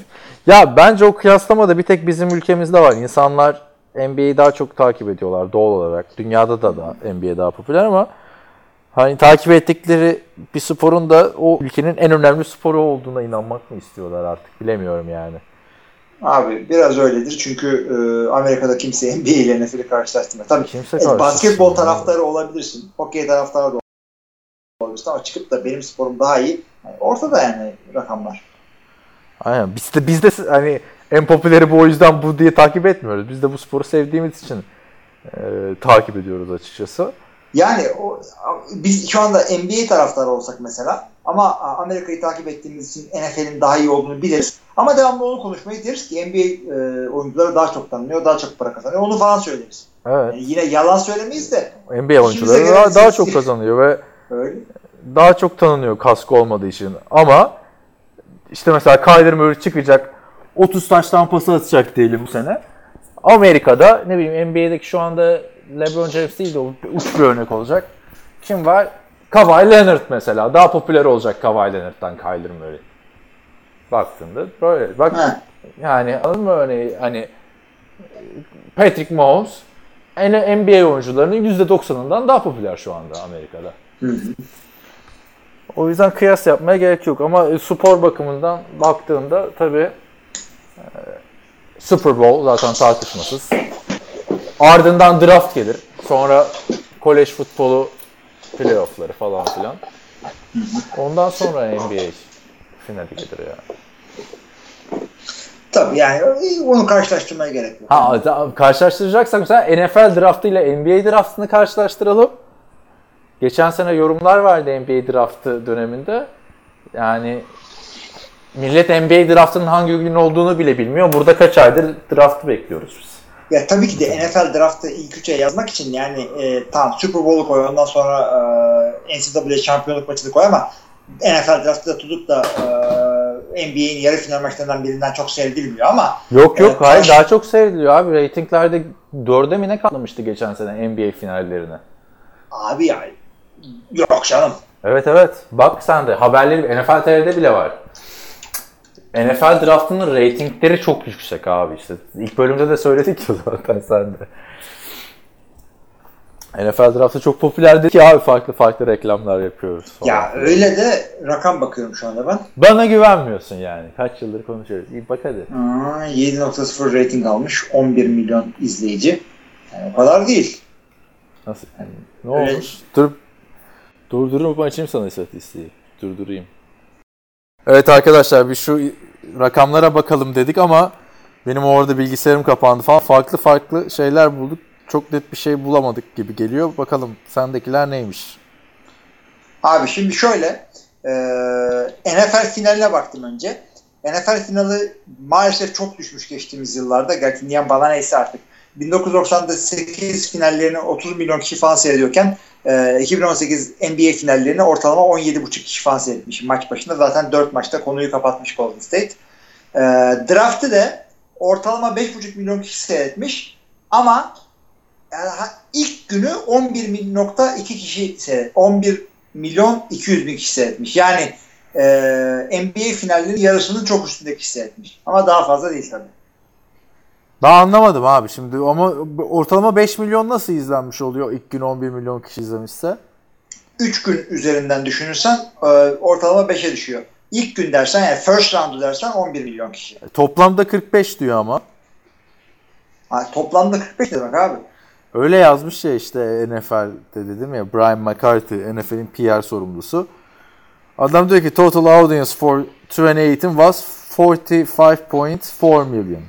Ya bence o kıyaslama da bir tek bizim ülkemizde var. İnsanlar NBA'yi daha çok takip ediyorlar doğal olarak. Dünyada da da NBA daha popüler ama hani takip ettikleri bir sporun da o ülkenin en önemli sporu olduğuna inanmak mı istiyorlar artık bilemiyorum yani. Abi biraz öyledir çünkü e, Amerika'da kimse NBA ile NFL'i karşılaştırmıyor. Tabii Kimse e, basketbol taraftarı olabilirsin, hokey taraftarı da olabilirsin ama çıkıp da benim sporum daha iyi. Yani ortada yani rakamlar. Aynen. Biz de, biz de hani en popüleri bu o yüzden bu diye takip etmiyoruz. Biz de bu sporu sevdiğimiz için e, takip ediyoruz açıkçası. Yani o, biz şu anda NBA taraftarı olsak mesela ama Amerika'yı takip ettiğimiz için NFL'in daha iyi olduğunu biliriz. Ama devamlı onu konuşmayı deriz ki NBA e, oyuncuları daha çok tanınıyor, daha çok para kazanıyor. Onu falan söyleriz. Evet. Yani yine yalan söylemeyiz de NBA oyuncuları daha, daha çok kazanıyor ve öyle. daha çok tanınıyor kaskı olmadığı için. Ama işte mesela Kyler Murray çıkacak 30 taş tampası atacak diyelim bu sene. Amerika'da ne bileyim NBA'deki şu anda LeBron James değil de o uç bir örnek olacak. Kim var? Kawhi Leonard mesela. Daha popüler olacak Kawhi Leonard'dan Kyler Murray. Baktığında böyle. Bak Ha. yani anladın mı örneği hani Patrick Mahomes NBA oyuncularının %90'ından daha popüler şu anda Amerika'da. Hı hı. O yüzden kıyas yapmaya gerek yok ama e, spor bakımından baktığında tabii e, Super Bowl zaten tartışmasız. Ardından draft gelir. Sonra kolej futbolu playoff'ları falan filan. Ondan sonra NBA finali gelir yani. Tabii yani onu karşılaştırmaya gerek yok. Ha da- karşılaştıracaksak mesela NFL draftı ile NBA draftını karşılaştıralım. Geçen sene yorumlar vardı NBA draftı döneminde. Yani millet NBA draftının hangi gün olduğunu bile bilmiyor. Burada kaç aydır draftı bekliyoruz biz. Ya tabii ki de NFL draftı ilk üçe yazmak için yani e, tamam Super Bowl'u koy ondan sonra e, NCAA şampiyonluk maçını koy ama NFL draftı da tutup da e, NBA'in yarı final maçlarından birinden çok seyredilmiyor ama Yok yok Evet, hayır karşı- daha çok seyrediliyor abi. Ratinglerde dörde mi ne katlamıştı geçen sene NBA finallerine. abi yani yok canım. Evet evet. Bak sen de haberleri NFL TV'de bile var. NFL draftının reytingleri çok yüksek abi işte. İlk bölümde de söyledik ya zaten sen de. NFL draftı çok popülerdi ki abi farklı farklı reklamlar yapıyoruz. Falan. Ya öyle de rakam bakıyorum şu anda ben. Bana güvenmiyorsun yani. Kaç yıldır konuşuyoruz. İyi bak hadi. Aa, 7.0 rating almış. 11 milyon izleyici. Yani o kadar değil. Nasıl? Ne Öyle- olmuş? Dur. Durdurup açayım sana istatistiği. Durdurayım. Evet arkadaşlar bir şu rakamlara bakalım dedik ama benim orada bilgisayarım kapandı falan. Farklı farklı şeyler bulduk. Çok net bir şey bulamadık gibi geliyor. Bakalım sendekiler neymiş? Abi şimdi şöyle e, NFL finaline baktım önce. NFL finali maalesef çok düşmüş geçtiğimiz yıllarda. Gerçi niye bana neyse artık. 1998 finallerini 30 milyon kişi falan seyrediyorken e, 2018 NBA finallerini ortalama 17,5 kişi falan seyretmiş maç başında. Zaten 4 maçta konuyu kapatmış Golden State. E, draft'ı da ortalama 5,5 milyon kişi seyretmiş ama ha- ilk günü 11.2 kişi seyret. 11 milyon 200 bin kişi seyretmiş. Yani e, NBA finallerinin yarısının çok üstünde kişi seyretmiş. Ama daha fazla değil tabii. Daha anlamadım abi şimdi ama ortalama 5 milyon nasıl izlenmiş oluyor ilk gün 11 milyon kişi izlemişse? 3 gün üzerinden düşünürsen e, ortalama 5'e düşüyor. İlk gün dersen yani first round dersen 11 milyon kişi. E, Toplamda 45 diyor ama. Ha, toplamda 45 demek abi. Öyle yazmış ya işte NFL'de dedim ya Brian McCarthy NFL'in PR sorumlusu. Adam diyor ki total audience for 2018 was 45.4 million.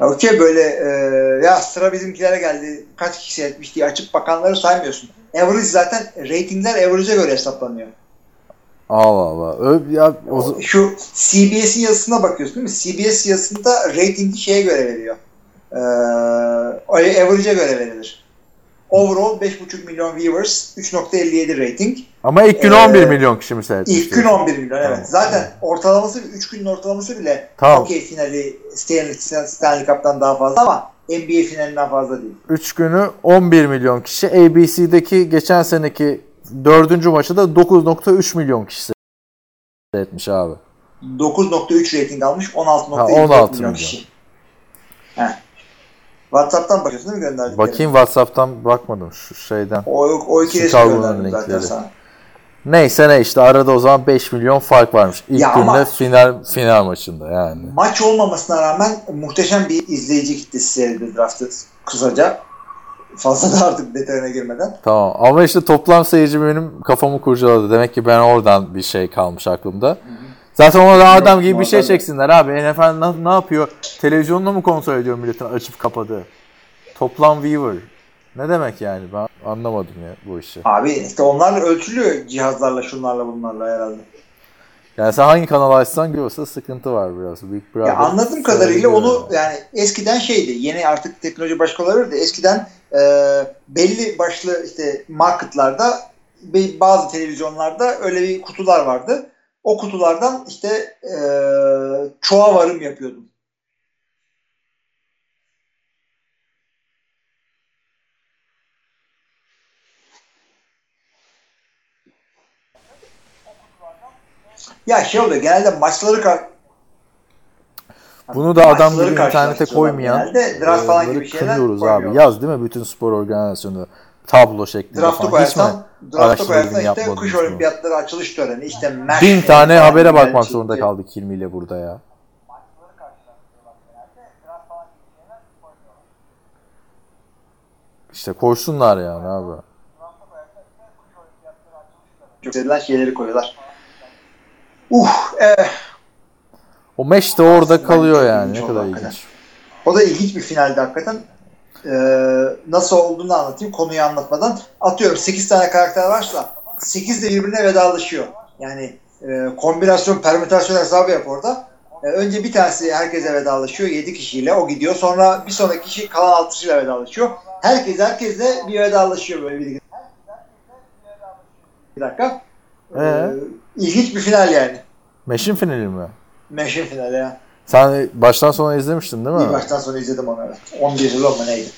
Okey böyle e, ya sıra bizimkilere geldi. Kaç kişi seyretmiş diye açıp bakanları saymıyorsun. Average zaten ratingler average'e göre hesaplanıyor. Allah Allah. Ö- ya, o, Şu CBS'in yazısına bakıyorsun değil mi? CBS yazısında ratingi şeye göre veriyor. Ee, average'e göre verilir. Overall 5.5 milyon viewers, 3.57 rating. Ama ilk gün Ee, 11 milyon kişi mi seyretmiş? İlk gün diyorsun? 11 milyon evet. Tamam. Zaten ortalaması 3 günün ortalaması bile Tamam. okey finali Stanley, Stanley Cup'tan daha fazla ama NBA finalinden fazla değil. 3 günü 11 milyon kişi. ABC'deki geçen seneki dördüncü maçı da 9.3 milyon kişi seyretmiş abi. 9.3 rating almış 16.4 Ha, 16 milyon milyon. kişi. Heh. WhatsApp'tan bakıyorsun değil mi gönderdikleri? Bakayım WhatsApp'tan bakmadım şu şeyden. O, o iki gönderdim zaten linkleri. sana. Neyse ne işte arada o zaman 5 milyon fark varmış. İlk Ya günde final final maçında yani. Maç olmamasına rağmen muhteşem bir izleyici kitlesi seyredildi draftı kısaca. Fazla da artık detayına girmeden. Tamam ama işte toplam seyirci benim kafamı kurcaladı. Demek ki ben oradan bir şey kalmış aklımda. Zaten ona da adam gibi bir şey çeksinler abi. NFL ne, ne yapıyor? Televizyonla mı kontrol ediyor milletin açıp kapadığı? Toplam viewer. Ne demek yani ben anlamadım ya bu işi. Abi işte onlar ölçülüyor cihazlarla şunlarla bunlarla herhalde. Yani sen hangi kanal açsan görse sıkıntı var biraz. Big Brother Ya anladığım kadarıyla onu yani. eskiden şeydi. Yeni artık teknoloji başka olabilir de eskiden e, belli başlı işte marketlarda bazı televizyonlarda öyle bir kutular vardı. O kutulardan işte e, çoğa varım yapıyordum. Ya şey oluyor genelde maçları kar- Bunu da adam Maçları gibi internete koymayan genelde. Draft falan gibi şeyler kınıyoruz abi. Yaz değil mi bütün spor organizasyonu tablo şeklinde Draft'ı falan. Hiç mi? koyarsan, draft'ı koyarsan işte kış olimpiyatları açılış töreni işte MASH Bin tane falan habere bakmak şey zorunda kaldık ilmiyle burada ya. İşte koşsunlar yani abi. Çok edilen şeyleri koyuyorlar. Uh, eh, O meş de orada Aslında kalıyor yani. Ne kadar hakikaten. ilginç. o da ilginç bir finaldi hakikaten. Ee, nasıl olduğunu anlatayım konuyu anlatmadan. Atıyorum 8 tane karakter varsa 8 de birbirine vedalaşıyor. Yani e, kombinasyon, permütasyon hesabı yap orada. E, önce bir tanesi herkese vedalaşıyor 7 kişiyle o gidiyor. Sonra bir sonraki kişi kalan 6 kişiyle vedalaşıyor. Herkes herkesle bir vedalaşıyor böyle bir bir dakika. Ee? İlginç bir final yani. Meşin finali mi? Meşin finali ya. Sen baştan sona izlemiştin değil mi? Bir baştan sonra izledim onu evet. 11 yıl mı neydi?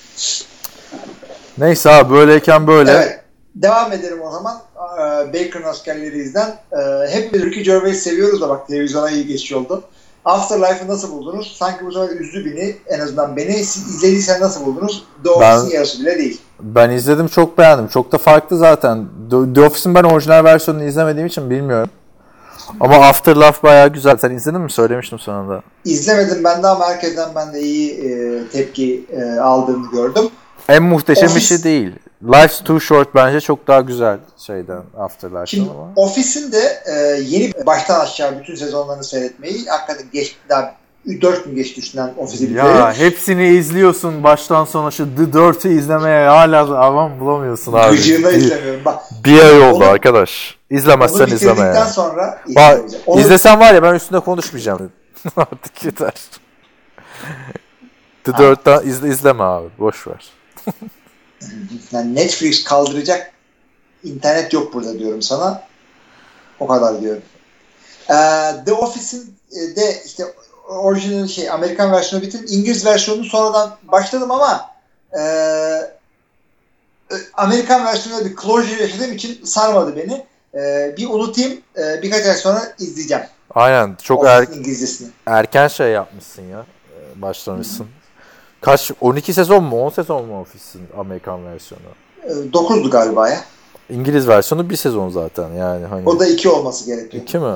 Neyse abi böyleyken böyle. Evet. Devam edelim o zaman. Ee, Baker'ın askerleri izden. Ee, hep Ricky Gervais seviyoruz da bak televizyona iyi geçiş oldu. Afterlife'ı nasıl buldunuz? Sanki bu sefer üzdü beni. En azından beni. Siz izlediysen nasıl buldunuz? The Office'in yarısı bile değil. Ben izledim çok beğendim. Çok da farklı zaten. The, The Office'in ben orijinal versiyonunu izlemediğim için bilmiyorum. Ama Afterlife bayağı güzel. Sen izledin mi? Söylemiştim sonunda. İzlemedim ben de ama herkesten ben de iyi e, tepki e, aldığını gördüm. En muhteşem Office- işi değil. Life's Too Short bence çok daha güzel şeyden Afterlife'dan Şimdi ama. Office'in de e, yeni baştan aşağı bütün sezonlarını seyretmeyi hakikaten geç, daha 4 gün geçti üstünden Office'i bitirelim. Ya hepsini izliyorsun baştan sona şu The Dirt'ü izlemeye hala zaman bulamıyorsun abi. Gıcığına izlemiyorum. Bak, bir ay oldu Onu- arkadaş. onu İzlemezsen izleme bitirdikten yani. sonra Bak. Onu- izlesen var ya ben üstünde konuşmayacağım. Artık yeter. The Dirt'ten izle, izleme abi. Boş ver. Yani Netflix kaldıracak internet yok burada diyorum sana. O kadar diyorum. Ee, The Office'in e, de işte orijinal şey Amerikan versiyonu bitirdim. İngiliz versiyonunu sonradan başladım ama e, e, Amerikan versiyonunda bir closure yaşadığım için sarmadı beni. E, bir unutayım. E, birkaç ay sonra izleyeceğim. Aynen. Çok er, erken şey yapmışsın ya. Ee, Başlamışsın. Kaç? 12 sezon mu? 10 sezon mu Office'in Amerikan versiyonu? E, 9'du galiba ya. İngiliz versiyonu bir sezon zaten yani. Hani O da 2 olması gerekiyor. İki mi?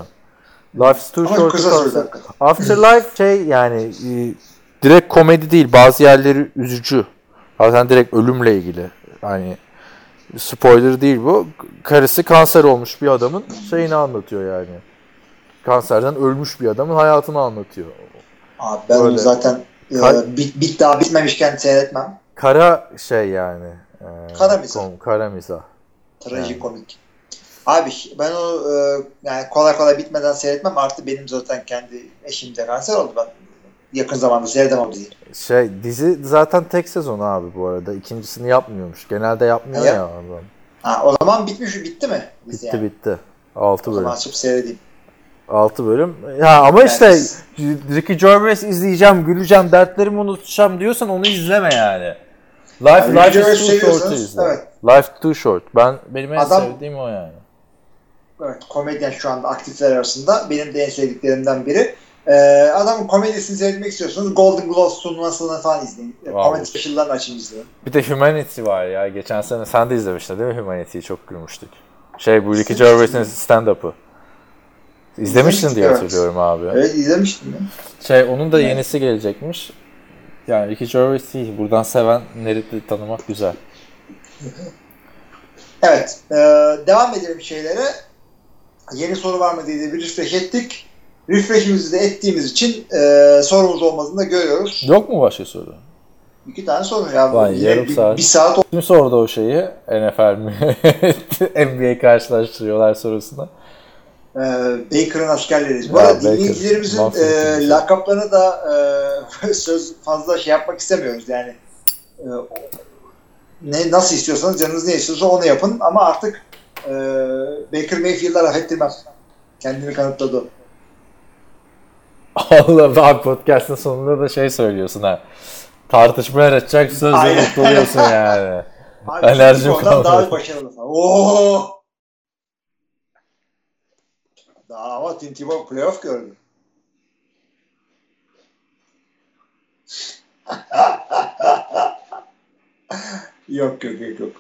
Life's Too Ama Short. kısa. Afterlife şey yani e, direkt komedi değil. Bazı yerleri üzücü. Zaten direkt ölümle ilgili. Hani spoiler değil bu. Karısı kanser olmuş bir adamın şeyini anlatıyor yani. Kanserden ölmüş bir adamın hayatını anlatıyor. Abi ben Böyle. onu zaten bit, bit daha bitmemişken seyretmem. Kara şey yani. e, Kara mizah. kom- Kara mizah. Trajikomik. Abi ben o e, yani kolay kolay bitmeden seyretmem. Artı benim zaten kendi eşim de kanser oldu. Ben yakın zamanda seyredemem diye. Şey dizi zaten tek sezon abi bu arada. İkincisini yapmıyormuş. Genelde yapmıyor Ya. ya. adam. Ha, o zaman bitmiş bitti mi? Dizi Bitti yani? bitti. 6 O bölüm. zaman açıp seyredeyim. 6 bölüm. Ya ama işte Yani- Ricky Gervais izleyeceğim, güleceğim, dertlerimi unutacağım diyorsan onu izleme yani. Life, Yani life Ricky is too short izle. evet. Life too short. Ben benim en Adam- sevdiğim o yani. Evet, komedyen şu anda aktifler arasında. Benim de en sevdiklerimden biri. Ee, adamın komedisini seyretmek istiyorsanız Golden Globes turnuvasını falan izleyin. Wow. Komedi special'larını açın izleyin. Bir de Humanity var ya. Geçen sene sen de izlemiştin değil mi Humanity'yi? Çok gülmüştük. Şey bu Ricky. Gervais'in stand-up'ı. İzlemiştin diye evet. hatırlıyorum abi. Evet izlemiştim ya. Şey onun da yenisi gelecekmiş. Yani Ricky Gervais iyi. Buradan sevenleri de tanımak güzel. Evet. e, devam edelim şeylere. Yeni soru var mı diye bir refresh ettik. Refresh'imizi de ettiğimiz için e, sorumuz olmadığını da görüyoruz. Yok mu başka soru? İki tane soru ya. Vay, Yine yarım bir, saat. bir saat Kim sordu o şeyi? NFL mi? NBA karşılaştırıyorlar sorusuna. E, Baker'ın askerleriyiz. Bu arada Baker, dinleyicilerimizin e, lakaplarını da e, söz fazla şey yapmak istemiyoruz yani. E, ne nasıl istiyorsanız canınız ne istiyorsa onu yapın ama artık e, Baker Mayfield'a laf ettirmem. Kendini kanıtladı. Allah abi podcast'ın sonunda da şey söylüyorsun ha. Tartışma yaratacak sözle mutluluyorsun yani. Abi, Enerjim kalmadı. daha başarılı. Oo! Daha ama Tim Tebow playoff gördü. yok yok yok yok.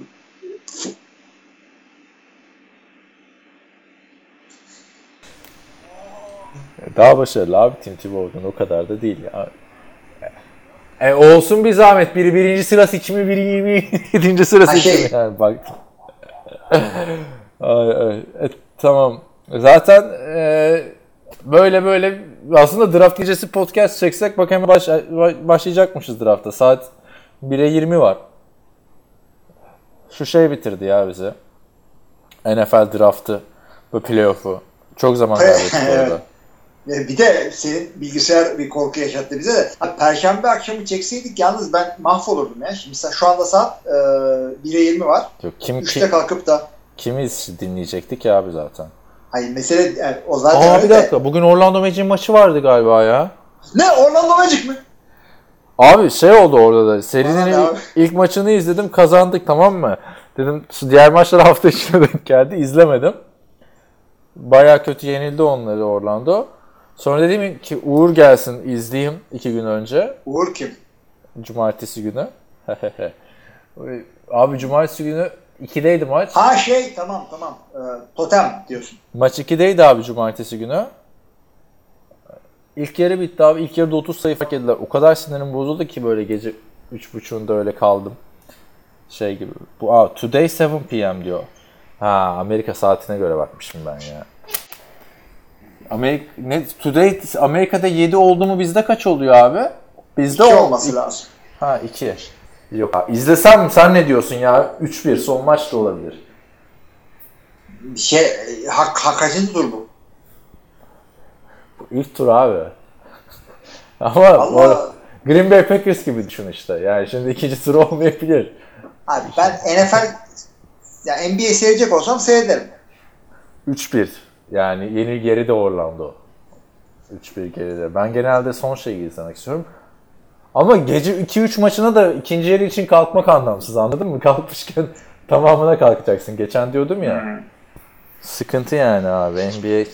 Daha başarılı abi Tim Tebow'dan o kadar da değil ya. E olsun bir zahmet. Biri birinci sırası iki mi, biri yirmi sırası Ha, iki şey-? Yani bak. ay, ay. E, tamam. Zaten e, böyle böyle aslında draft gecesi podcast çeksek bak hemen baş, başlayacakmışız drafta. Saat 1'e 20 var. Şu şey bitirdi ya bizi. NFL draftı bu playoff'u. Çok zaman kaybettik orada. E, Bir de senin bilgisayar bir korku yaşattı bize de. Perşembe akşamı çekseydik yalnız ben mahvolurdum ya. Şimdi şu anda saat e, 1'e 20 var. Yok, kim, 3'te kim, kalkıp da Kimiz dinleyecektik ya abi zaten. Hayır mesele yani o zaten Aa öyle bir de- dakika. Bugün Orlando Magic'in maçı vardı galiba ya. Ne Orlando Magic mi? Abi şey oldu orada da. Serinin ilk, ilk maçını izledim. Kazandık tamam mı? Dedim diğer maçlar hafta içine denk geldi. izlemedim. Baya kötü yenildi onları Orlando. Sonra dedim ki Uğur gelsin izleyeyim iki gün önce. Uğur kim? Cumartesi günü. Abi cumartesi günü 2'deydi maç. Ha şey tamam tamam. Ee, totem diyorsun. Maç 2'deydi abi cumartesi günü. İlk yarı bitti abi. İlk yarıda 30 sayı fark ettiler. O kadar sinirim bozuldu ki böyle gece 3.30'unda öyle kaldım. Şey gibi. Bu aa, today 7 p.m. diyor. Ha Amerika saatine göre bakmışım ben ya. Amerika ne today Amerika'da 7 oldu mu bizde kaç oluyor abi? Bizde İki ol- olması lazım. Ha 2. Yok. Ha, izlesem? Sen ne diyorsun ya? 3-1 son maç da olabilir. Şey, hak, hak kaçıncı tur bu? İlk tur abi. Ama Allah. Green Bay Packers gibi düşün işte. Yani şimdi ikinci tur olmayabilir. Abi ben NFL ya NBA seyredecek olsam seyrederim. 3-1. Yani yeni geri de Orlando. 3-1 geride. Ben genelde son şeyi izlemek istiyorum. Ama gece 2-3 maçına da ikinci yarı için kalkmak anlamsız anladın mı? Kalkmışken tamamına kalkacaksın. Geçen diyordum ya. Sıkıntı yani abi NBA.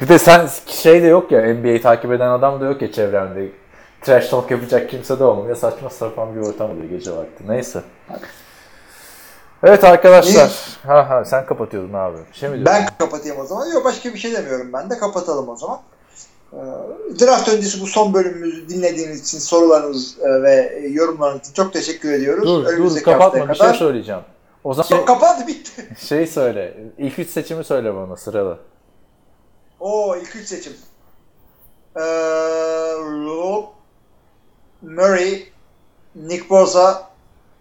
Bir de sen şey de yok ya NBA'yi takip eden adam da yok ya çevremde. Trash talk yapacak kimse de olmuyor. Saçma sapan bir ortam oluyor gece vakti. Neyse. Evet arkadaşlar. Ha ha sen kapatıyordun abi. Bir şey mi diyordun? Ben kapatayım o zaman. Yok başka bir şey demiyorum ben de. Kapatalım o zaman. Ee, Draft öncesi bu son bölümümüzü dinlediğiniz için sorularınız e, ve yorumlarınız için çok teşekkür ediyoruz. Dur dur Önümüzdeki kapatma haftaya bir şey kadar. söyleyeceğim. O zaman şey, kapandı bitti. şey söyle. İlk üç seçimi söyle bana sıralı. Oo ilk üç seçim. Ee, Rob, Murray, Nick Bosa,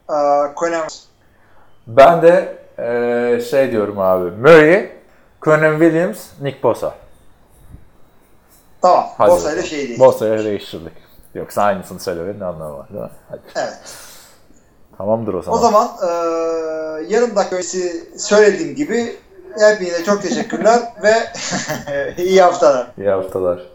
e, Conan. Ben de eee, şey diyorum abi. Murray, Conan Williams, Nick Bosa. Tamam. Hadi Bosa ile bakalım. şey değil. Bosa'ya değiştirdik. Yoksa aynısını söylemenin ne anlamı var değil mi? Hadi. Evet. Tamamdır o zaman. O zaman e, yarım dakika öncesi söylediğim gibi hepinize çok teşekkürler ve iyi haftalar. İyi haftalar.